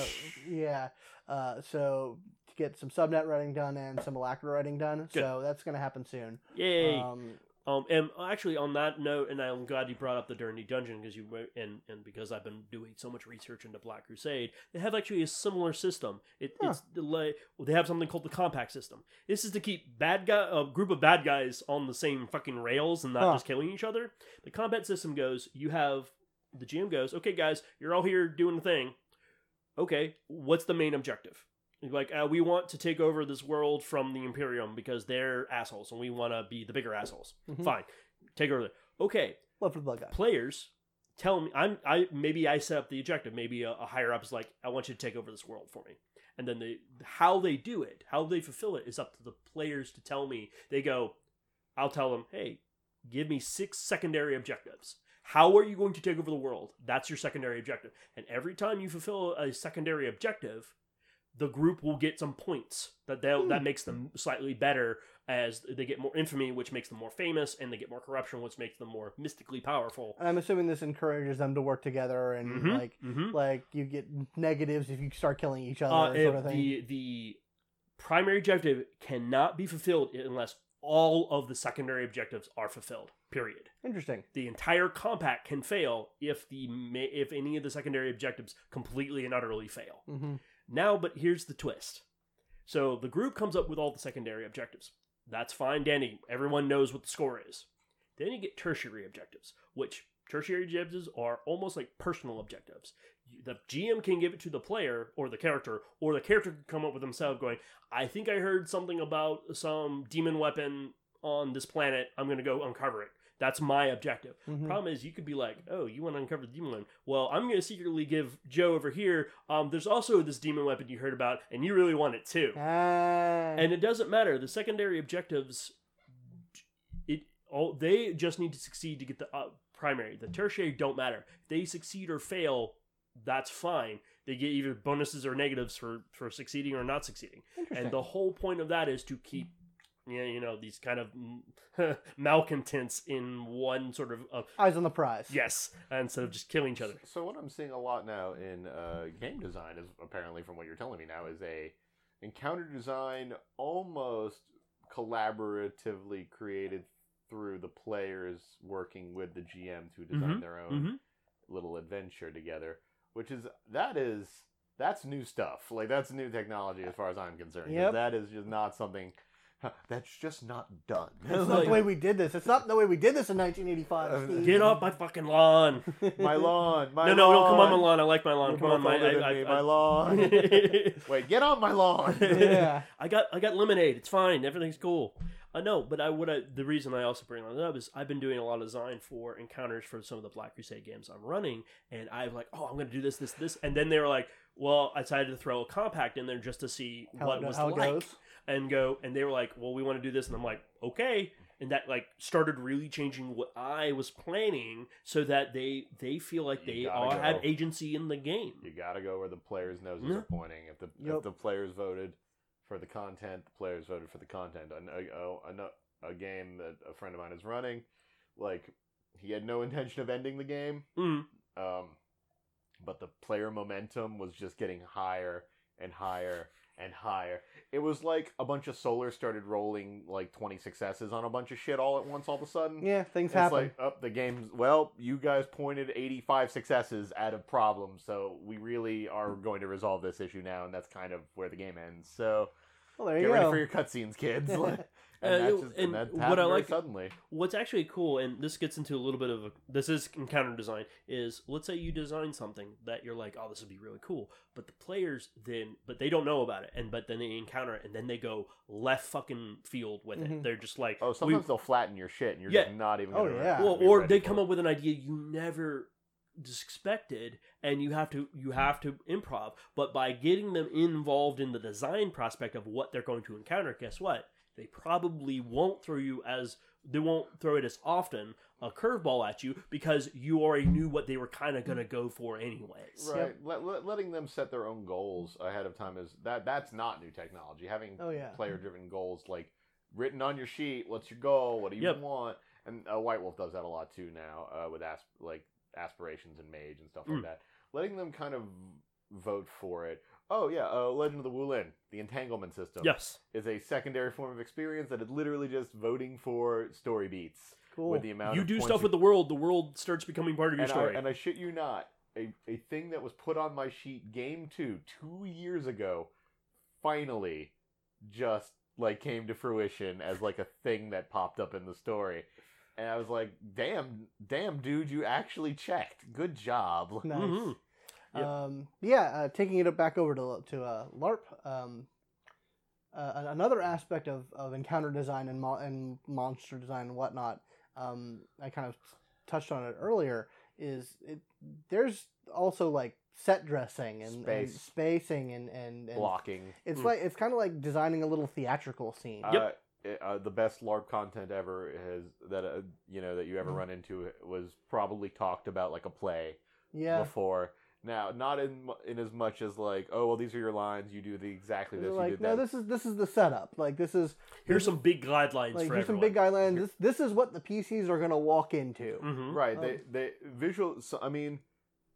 yeah. Uh, so to get some subnet writing done and some Alacrity writing done. Good. So that's gonna happen soon. Yay! Um, Um, and actually, on that note, and I'm glad you brought up the Dirty Dungeon because you and and because I've been doing so much research into Black Crusade, they have actually a similar system. It, Huh. It's well, they have something called the compact system. This is to keep bad guy a group of bad guys on the same fucking rails and not Huh. just killing each other. The compact system goes: you have the GM goes, okay, guys, you're all here doing the thing. Okay, what's the main objective? Like uh, we want to take over this world from the Imperium because they're assholes and we want to be the bigger assholes. Mhm. Fine, take over. Okay, love for the blood guy. players tell me I'm I maybe I set up the objective. Maybe a, a higher up is like I want you to take over this world for me, and then they how they do it, how they fulfill it is up to the players to tell me. They go, I'll tell them, hey, give me six secondary objectives. How are you going to take over the world? That's your secondary objective. And every time you fulfill a secondary objective, the group will get some points that Hmm. that makes them slightly better as they get more infamy, which makes them more famous, and they get more corruption, which makes them more mystically powerful. And I'm assuming this encourages them to work together and Mhm, like mhm. like you get negatives if you start killing each other Uh, sort of thing. the the primary objective cannot be fulfilled unless all of the secondary objectives are fulfilled. Period. Interesting. The entire compact can fail if the if any of the secondary objectives completely and utterly fail. hmm Now, but here's the twist. So the group comes up with all the secondary objectives. That's fine, Danny. Everyone knows what the score is. Then you get tertiary objectives, which tertiary objectives are almost like personal objectives. The GM can give it to the player or the character, or the character can come up with himself going, I think I heard something about some demon weapon on this planet. I'm going to go uncover it. That's my objective. Mhm. Problem is, you could be like, "Oh, you want to uncover the demon weapon? Well, I'm going to secretly give Joe over here. Um, there's also this demon weapon you heard about, and you really want it too." Ah. And it doesn't matter. The secondary objectives, it all they just need to succeed to get the uh, primary. The tertiary don't matter. If they succeed or fail, that's fine. They get either bonuses or negatives for for succeeding or not succeeding. And the whole point of that is to keep, you know, you know these kind of malcontents in one sort of uh, Eyes on the prize. yes, instead of just killing each other. So what I'm seeing a lot now in uh, game design is apparently from what you're telling me now is a encounter design almost collaboratively created through the players working with the GM to design Mhm, their own mhm. little adventure together, which is that is that's new stuff. Like that's new technology as far as I'm concerned. Yep. That is just not something that's just not done. That's not like- the way we did this. It's not the way we did this in 1985. Uh, Steve. Get off my fucking lawn! my lawn. My no, no, lawn. don't come on my lawn. I like my lawn. You're Come on, my, I, I, I- my lawn. Wait, get on my lawn. yeah. I got I got lemonade. It's fine. Everything's cool. I know, but I would I, the reason I also bring that up is I've been doing a lot of design for encounters for some of the Black Crusade games I'm running, and I'm like, oh, I'm going to do this, this, this, and then they were like, well, I decided to throw a compact in there just to see How, what it, it was how like, goes. and go, and they were like, well, we want to do this, and I'm like, okay, and that like started really changing what I was planning so that they they feel like You they gotta all go. have agency in the game. You gotta go where the players' noses Yeah. are pointing. If the Yep. if the players voted for the content, the players voted for the content. A, a, a, a game that a friend of mine is running, like he had no intention of ending the game, Mm. um, but the player momentum was just getting higher and higher and higher. It was like a bunch of solar started rolling like twenty successes on a bunch of shit all at once. All of a sudden, Yeah, things it's happen. like, up the game's well, you guys pointed 85 successes at a problem, so we really are going to resolve this issue now, and that's kind of where the game ends. So well, there get you ready for your cutscenes, kids. and Uh, that's just, and and that what I like- suddenly. What's actually cool, and this gets into a little bit of a, this is encounter design, is let's say you design something that you're like, oh, this would be really cool, but the players then, but they don't know about it, and but then they encounter it, and then they go left fucking field with it. Mhm. They're just like, Oh, we- sometimes they'll flatten your shit, and you're Yeah. just not even. Oh, Gonna yeah. well, or they come it. up with an idea you never expected and you have to you have to improv but by getting them involved in the design prospect of what they're going to encounter guess what they probably won't throw you as they won't throw it as often a curveball at you because you already knew what they were kind of going to go for anyways Right, let, let, letting them set their own goals ahead of time is that that's not new technology. Having Oh, yeah. player-driven goals like written on your sheet. What's your goal? What do you Yep. want? And uh, White Wolf does that a lot too now uh, with asp- like aspirations and mage and stuff like Mm. that. Letting them kind of vote for it. Oh yeah, uh, Legend of the Wulin, the entanglement system, yes is a secondary form of experience that is literally just voting for story beats Cool. with the amount you of do points stuff with the world the world starts becoming part of your and story I, and I shit you not, a, a thing that was put on my sheet game two, two years ago, finally just like came to fruition as like a thing that popped up in the story. And I was like, damn, damn, dude, you actually checked. Good job. nice. Mhm. Yep. Um, yeah, uh, taking it back over to to uh, LARP. Um, uh, another aspect of, of encounter design and mo- and monster design and whatnot. Um, I kind of touched on it earlier. Is it there's also like set dressing and, and spacing and and, and Blocking. it's Mm. like it's kind of like designing a little theatrical scene. Yep. Uh, it- uh, the best LARP content ever has that uh, you know that you ever Mhm. run into was probably talked about like a play. yeah, before. Now, not in in as much as like, oh well, these are your lines. You do the exactly this. They're you like did no, that. this is this is the setup. Like this is here's some big guidelines like for here's some big guidelines. This this is what the PCs are gonna walk into. Mhm. right. Um, they they visual. So, I mean,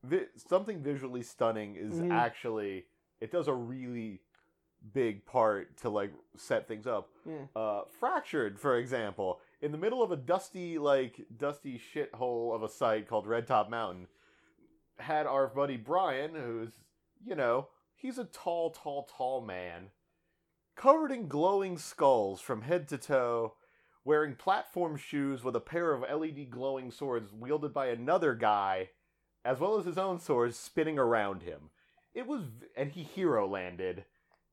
vi- something visually stunning is Mhm. actually it does a really big part to like set things up. Yeah. Uh, fractured, for example, in the middle of a dusty like dusty shithole of a site called Red Top Mountain, had our buddy Brian, who's you know he's a tall, tall, tall man, covered in glowing skulls from head to toe, wearing platform shoes with a pair of LED glowing swords wielded by another guy, as well as his own swords spinning around him. It was, and he hero landed,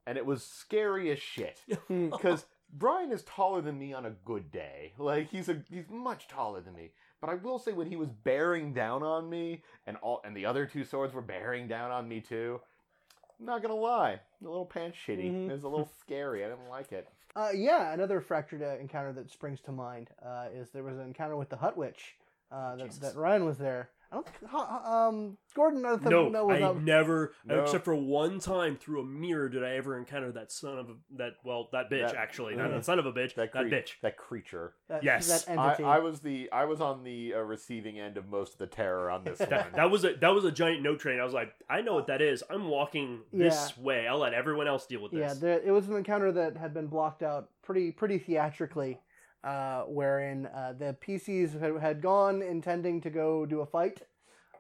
and it was scary as shit because Brian is taller than me on a good day. Like he's a he's much taller than me. But I will say when he was bearing down on me and all and the other two swords were bearing down on me too. I'm not gonna lie, a little pants shitty. Mhm. It was a little scary. I didn't like it. Uh, yeah, another fractured uh, encounter that springs to mind uh, is there was an encounter with the Hut Witch. Uh, that, Jesus. that Ryan was there. I don't. ho- Um, Gordon, I think, No, no, I not- never, No. except for one time through a mirror, did I ever encounter that son of a, that. Well, that bitch That- actually, not that son of a bitch, that, That, cre- bitch. That creature. that, yes. that I, entity. I was the I was on the uh, receiving end of most of the terror on this one. That, that was a that was a giant note train. I was like, I know what that is. I'm walking this way. I'll let everyone else deal with this yeah, there, it was an encounter that had been blocked out pretty pretty theatrically, uh, wherein uh, the PCs had, had gone intending to go do a fight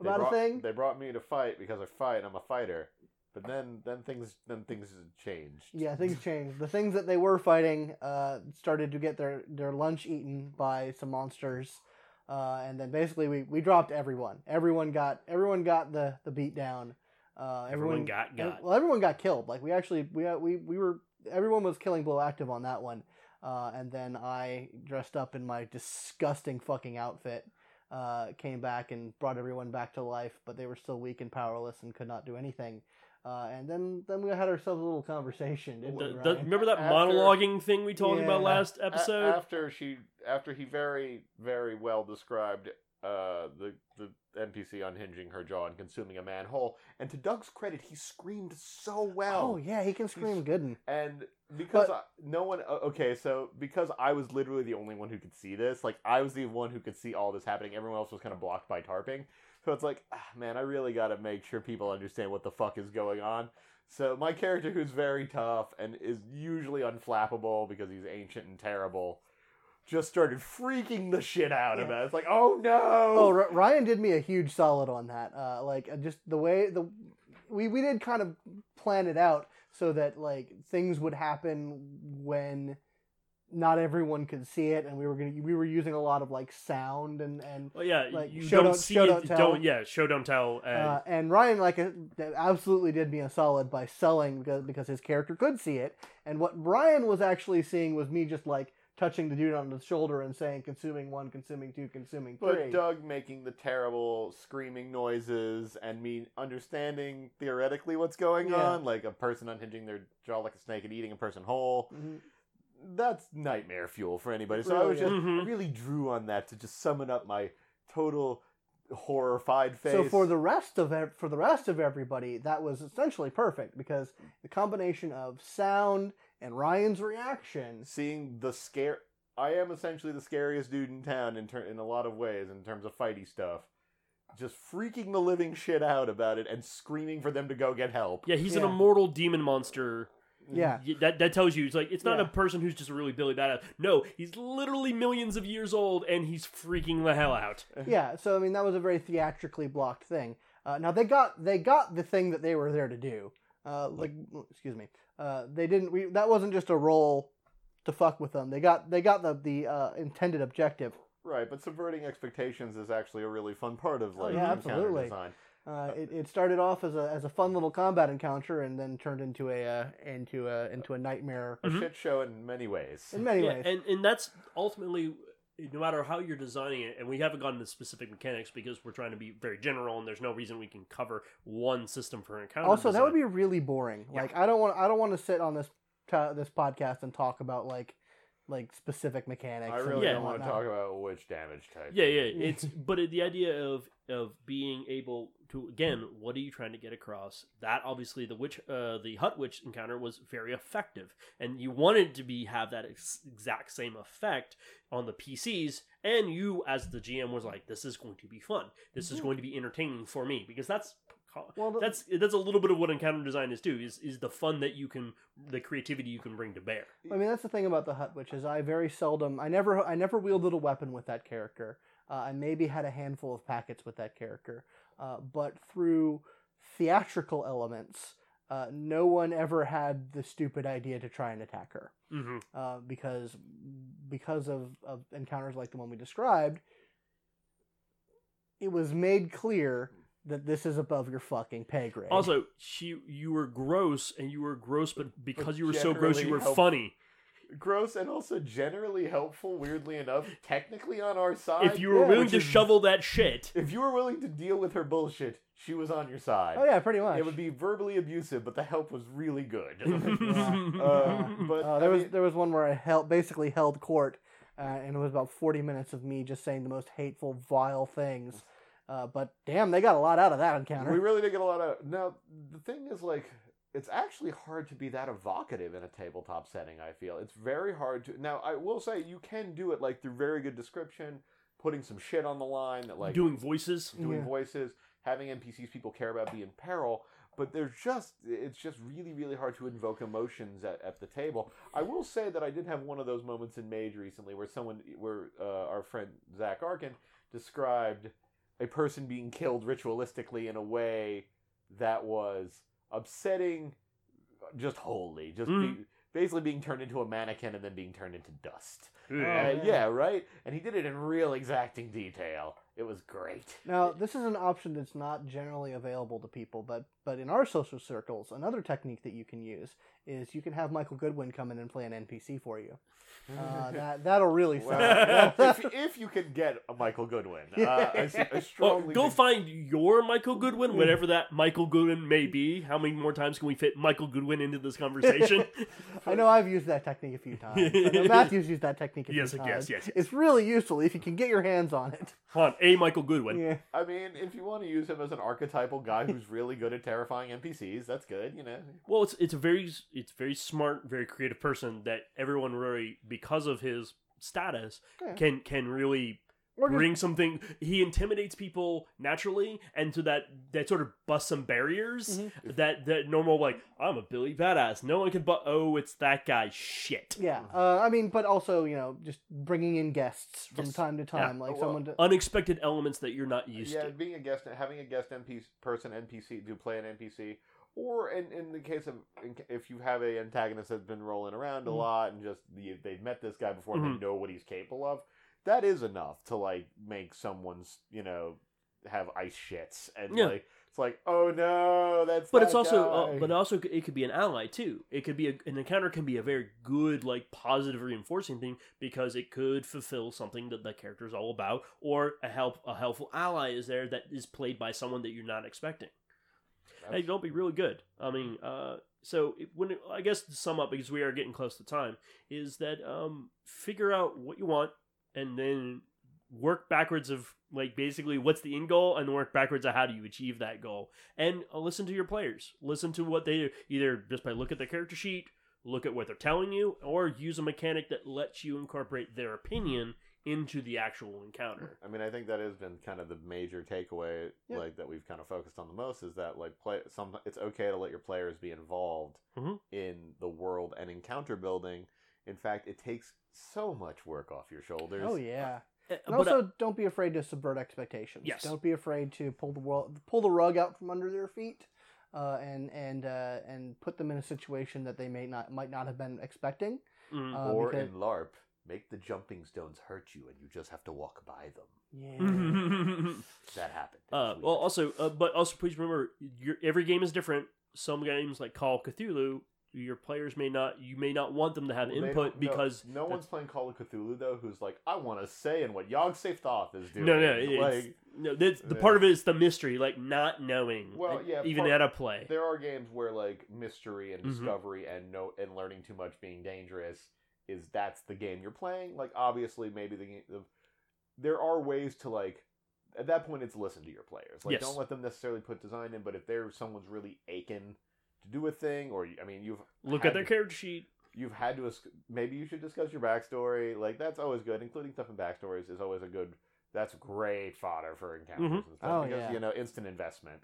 They about brought- a thing. They brought me to fight because I fight. I'm a fighter. But then then things then things changed. Yeah, things changed. The things that they were fighting uh, started to get their, their lunch eaten by some monsters, uh, and then basically we, we dropped everyone. Everyone got everyone got the, the beat down. Uh, Everyone got got. Well, everyone got killed. Like we actually we uh, we we were everyone was killing blow active on that one, uh, and then I dressed up in my disgusting fucking outfit. Uh, came back and brought everyone back to life, but they were still weak and powerless and could not do anything. Uh, and then, then we had ourselves a little conversation, didn't we? The- the- Ryan? remember that After- monologuing thing we talked about Yeah. last A- episode? after she after he very very well described uh, the the NPC unhinging her jaw and consuming a manhole, and to Doug's credit, he screamed so well. Oh yeah, he can scream good. And, And because But- I, no one okay, so because I was literally the only one who could see this, like I was the one who could see all this happening. Everyone else was kind of blocked by tarping. So it's like, ah, man, I really got to make sure people understand what the fuck is going on. So my character, who's very tough and is usually unflappable because he's ancient and terrible, just started freaking the shit out Yeah. about it. It's like, oh no! oh, R- Ryan did me a huge solid on that. Uh, like uh, just the way the we we did kind of plan it out so that like things would happen when not everyone could see it, and we were gonna we were using a lot of like sound and and well, yeah, like, you show don't, don't- see show it. don't tell. Don't yeah, show don't tell. And Uh, and Ryan like uh, absolutely did me a solid by selling because because his character could see it, and what Ryan was actually seeing was me just like touching the dude on the shoulder and saying consuming one, consuming two, consuming three. But Doug making the terrible screaming noises and me understanding theoretically what's going Yeah. on, like a person unhinging their jaw like a snake and eating a person whole. Mhm. That's nightmare fuel for anybody. So I was just is. Mhm. I really drew on that to just summon up my total horrified face. So for the rest of for the rest of everybody, that was essentially perfect because the combination of sound and Ryan's reaction. seeing the scare, I am essentially the scariest dude in town in ter- in a lot of ways in terms of fighty stuff. Just freaking the living shit out about it and screaming for them to go get help. yeah, he's an Yeah. immortal demon monster. Yeah. Y- That that tells you it's like it's not Yeah. a person who's just really Billy badass. No, he's literally millions of years old and he's freaking the hell out. Yeah, so I mean that was a very theatrically blocked thing. Uh, now they got they got the thing that they were there to do. Uh, like excuse me, uh, they didn't. We, that wasn't just a role to fuck with them. They got they got the the uh, intended objective. Right, but subverting expectations is actually a really fun part of Oh, like yeah, encounter absolutely. design. Uh, it, it started off as a as a fun little combat encounter and then turned into a uh, into a into a nightmare A Mhm. shit show in many ways. in many yeah, ways. and and that's ultimately no matter how you're designing it, and we haven't gotten to specific mechanics because we're trying to be very general, and there's no reason we can cover one system for an encounter. also, that would be really boring. Yeah. Like I don't want I don't want to sit on this ta this podcast and talk about like like specific mechanics. I really Yeah. don't want to talk about which damage type. Yeah, yeah. It's but it, the idea of of being able to again, what are you trying to get across? That obviously the witch, uh, the hut witch encounter was very effective, and you wanted to be have that ex- exact same effect on the PCs. And you, as the GM, was like, "This is going to be fun. This is Mhm. going to be entertaining for me because that's." Well, the- that's that's a little bit of what encounter design is too. Is is the fun that you can, the creativity you can bring to bear. I mean, that's the thing about the Hut Witch is I very seldom, I never, I never wielded a weapon with that character. Uh, I maybe had a handful of packets with that character, uh, but through theatrical elements, uh, no one ever had the stupid idea to try and attack her hmm uh, because because of, of encounters like the one we described. It was made clear that this is above your fucking pay grade. Also, she you were gross, and you were gross, but because you were so gross, you were help- funny. gross and also generally helpful. Weirdly enough, technically on our side. if you were yeah, willing to is- shovel that shit, if you were willing to deal with her bullshit, she was on your side. Oh yeah, pretty much. It would be verbally abusive, but the help was really good. Yeah. Uh, but Uh, I there was mean- there was one where I held basically held court, uh, and it was about forty minutes of me just saying the most hateful, vile things. Uh, but damn, they got a lot out of that encounter. We really did get a lot out of. Now, the thing is, like, it's actually hard to be that evocative in a tabletop setting, I feel. It's very hard to. Now, I will say, you can do it, like, through very good description, putting some shit on the line, that, like, doing voices. doing Yeah. voices, having NPCs people care about be in peril. But there's just, it's just really, really hard to invoke emotions at, at the table. I will say that I did have one of those moments in Mage recently where someone, where uh, our friend Zach Arkin described a person being killed ritualistically in a way that was upsetting, just wholly, just Mm. be, basically being turned into a mannequin and then being turned into dust. Oh, Uh, yeah. yeah, right. And he did it in real exacting detail. It was great. Now, this is an option that's not generally available to people, but but in our social circles, another technique that you can use is you can have Michael Goodwin come in and play an NPC for you. Uh, that that'll really sell. Well, it. if, if you can get a Michael Goodwin, uh, Yeah. I, s- I Well, strongly go think- find your Michael Goodwin, whatever that Michael Goodwin may be. How many more times can we fit Michael Goodwin into this conversation? I know I've used that technique a few times. Matthew's used that technique a Yes, few yes, times. yes, yes. It's really useful if you can get your hands on it. Come on, a Michael Goodwin. Yeah. I mean, if you want to use him as an archetypal guy who's really good at terrifying NPCs, that's good. You know, Well, it's it's a very it's very smart, very creative person that everyone really because of his status Yeah. can can really Or just, bring something. He intimidates people naturally, and to that that sort of bust some barriers Mhm. that that normal like I'm a Billy badass. No one can but oh it's that guy shit. yeah. Uh, I mean, but also you know just bringing in guests from Yes. time to time, like Well, someone. To, Unexpected elements that you're not used to. yeah, to. being a guest, having a guest NPC person NPC do play an NPC, or in in the case of if you have a antagonist that's been rolling around a Mhm. lot and just the, they've met this guy before and Mhm. they know what he's capable of, that is enough to like make someone's you know have ice shits and Yeah. like it's like oh no that's But it's also, uh, but also, it could be an ally too. It could be a, an encounter can be a very good, like positive reinforcing thing because it could fulfill something that the character is all about, or a help a helpful ally is there that is played by someone that you're not expecting. Hey, don't be really good. I mean, uh, so it, when it, I guess to sum up because we are getting close to time is that um, figure out what you want and then work backwards of like basically what's the end goal and work backwards of how do you achieve that goal and uh, listen to your players listen to what they do either just by look at the character sheet look at what they're telling you or use a mechanic that lets you incorporate their opinion into the actual encounter I mean, I think that has been kind of the major takeaway, Yeah. like that we've kind of focused on the most, is that like play some. It's okay to let your players be involved Mhm. in the world and encounter building. In fact, it takes so much work off your shoulders. oh yeah. Uh, And but, uh, also, don't be afraid to subvert expectations. Yes. Don't be afraid to pull the world, pull the rug out from under their feet, uh, and and uh, and put them in a situation that they may not might not have been expecting. mm, Uh, or because- in LARP, make the jumping stones hurt you, and you just have to walk by them. Yeah. That happened. Uh, well, also, uh, but also, please remember, your every game is different. Some games, like Call of Cthulhu, your players may not, you may not want them to have Well, input no- because no, one's playing Call of Cthulhu though. Who's like, I want to say in what Yog Sothoth is doing. no, no, like no. That's, the Yeah. part of it is the mystery, like not knowing. Well, like, yeah, even part- at a play. there are games where like mystery and Mhm. discovery and no and learning too much being dangerous is that's the game you're playing. Like obviously, maybe the, the there are ways to like at that point it's listen to your players. Like Yes. don't let them necessarily put design in, but if they're someone's really aching to do a thing, or I mean you've Look at their to- character sheet. you've had to esc- maybe you should discuss your backstory. Like that's always good, including stuff in backstories is always a good. That's great fodder for encounters Mhm. and stuff Oh, because yeah. you know instant investment.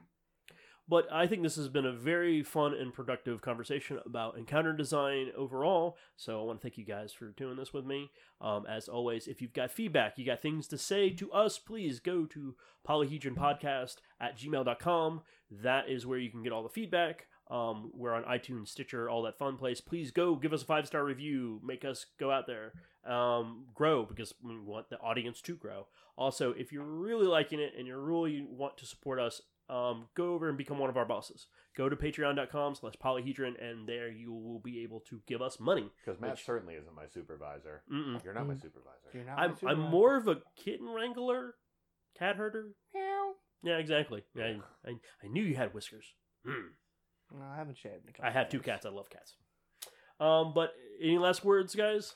But I think this has been a very fun and productive conversation about encounter design overall. So I want to thank you guys for doing this with me. Um, as always, if you've got feedback, you got things to say to us, please go to polyhedronpodcast at gmail.com. That is where you can get all the feedback. Um, we're on iTunes, Stitcher, all that fun place. Please go give us a five star review. Make us go out there, um, grow because we want the audience to grow. Also, if you're really liking it and you really want to support us, um, go over and become one of our bosses. Go to patreon.com slash polyhedron, and there you will be able to give us money. Because Matt Which- certainly isn't my supervisor. Mm-mm. You're not my Mm. supervisor. You're not I'm, I'm more of a kitten wrangler, cat herder. Meow. Yeah, exactly. I, I, I knew you had whiskers. Hmm. No, I haven't shaved. in a couple I have two cats. I love cats. Um, but any last words, guys?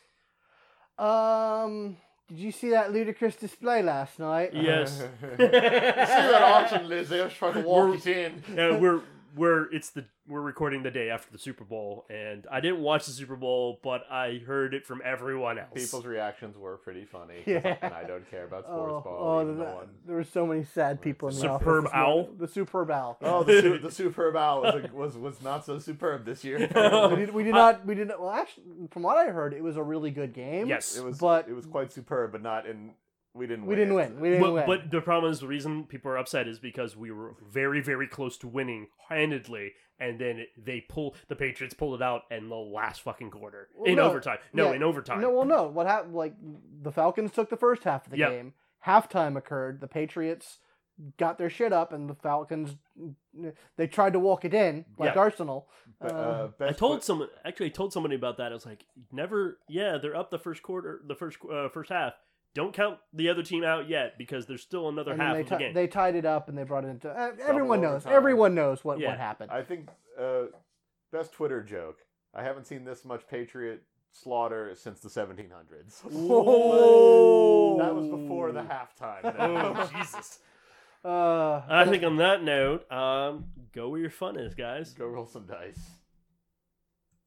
Um, did you see that ludicrous display last night? Yes. See that auction, Liz? They was trying to walk We're- it in. Yeah, we're we're it's the we're recording the day after the Super Bowl, and I didn't watch the Super Bowl, but I heard it from everyone else. People's reactions were pretty funny. Yeah. And I don't care about oh, sports Oh, ball. oh the- the one. there were so many sad people in the office Superb this owl? The superb owl. Oh, the, su- the superb owl was, was was not so superb this year. we did, we did not. We did not. Well, actually, from what I heard, it was a really good game. Yes, It was, But- it was quite superb, but not in. We didn't. we win didn't it. win. We didn't but, win. but the problem is the reason people are upset is because we were very very close to winning handedly, and then they pull the Patriots pulled it out in the last fucking quarter Well, in no, overtime. No, yeah, in overtime. No, well, no. What happened? Like the Falcons took the first half of the Yep. game. Halftime occurred. The Patriots got their shit up, and the Falcons they tried to walk it in like Yeah. Arsenal. But, Uh, uh, I told pla- someone actually I told somebody about that. I was like, never. Yeah, they're up the first quarter, the first uh, first half. Don't count the other team out yet because there's still another and half they of the ti- game. they tied it up and they brought it into. Uh, everyone knows. overtime. Everyone knows what Yeah. what happened. I think uh, best Twitter joke. I haven't seen this much Patriot slaughter since the 1700s. Whoa. That was before the halftime. oh Jesus! Uh, I think on that note, um, go where your fun is, guys. Go roll some dice.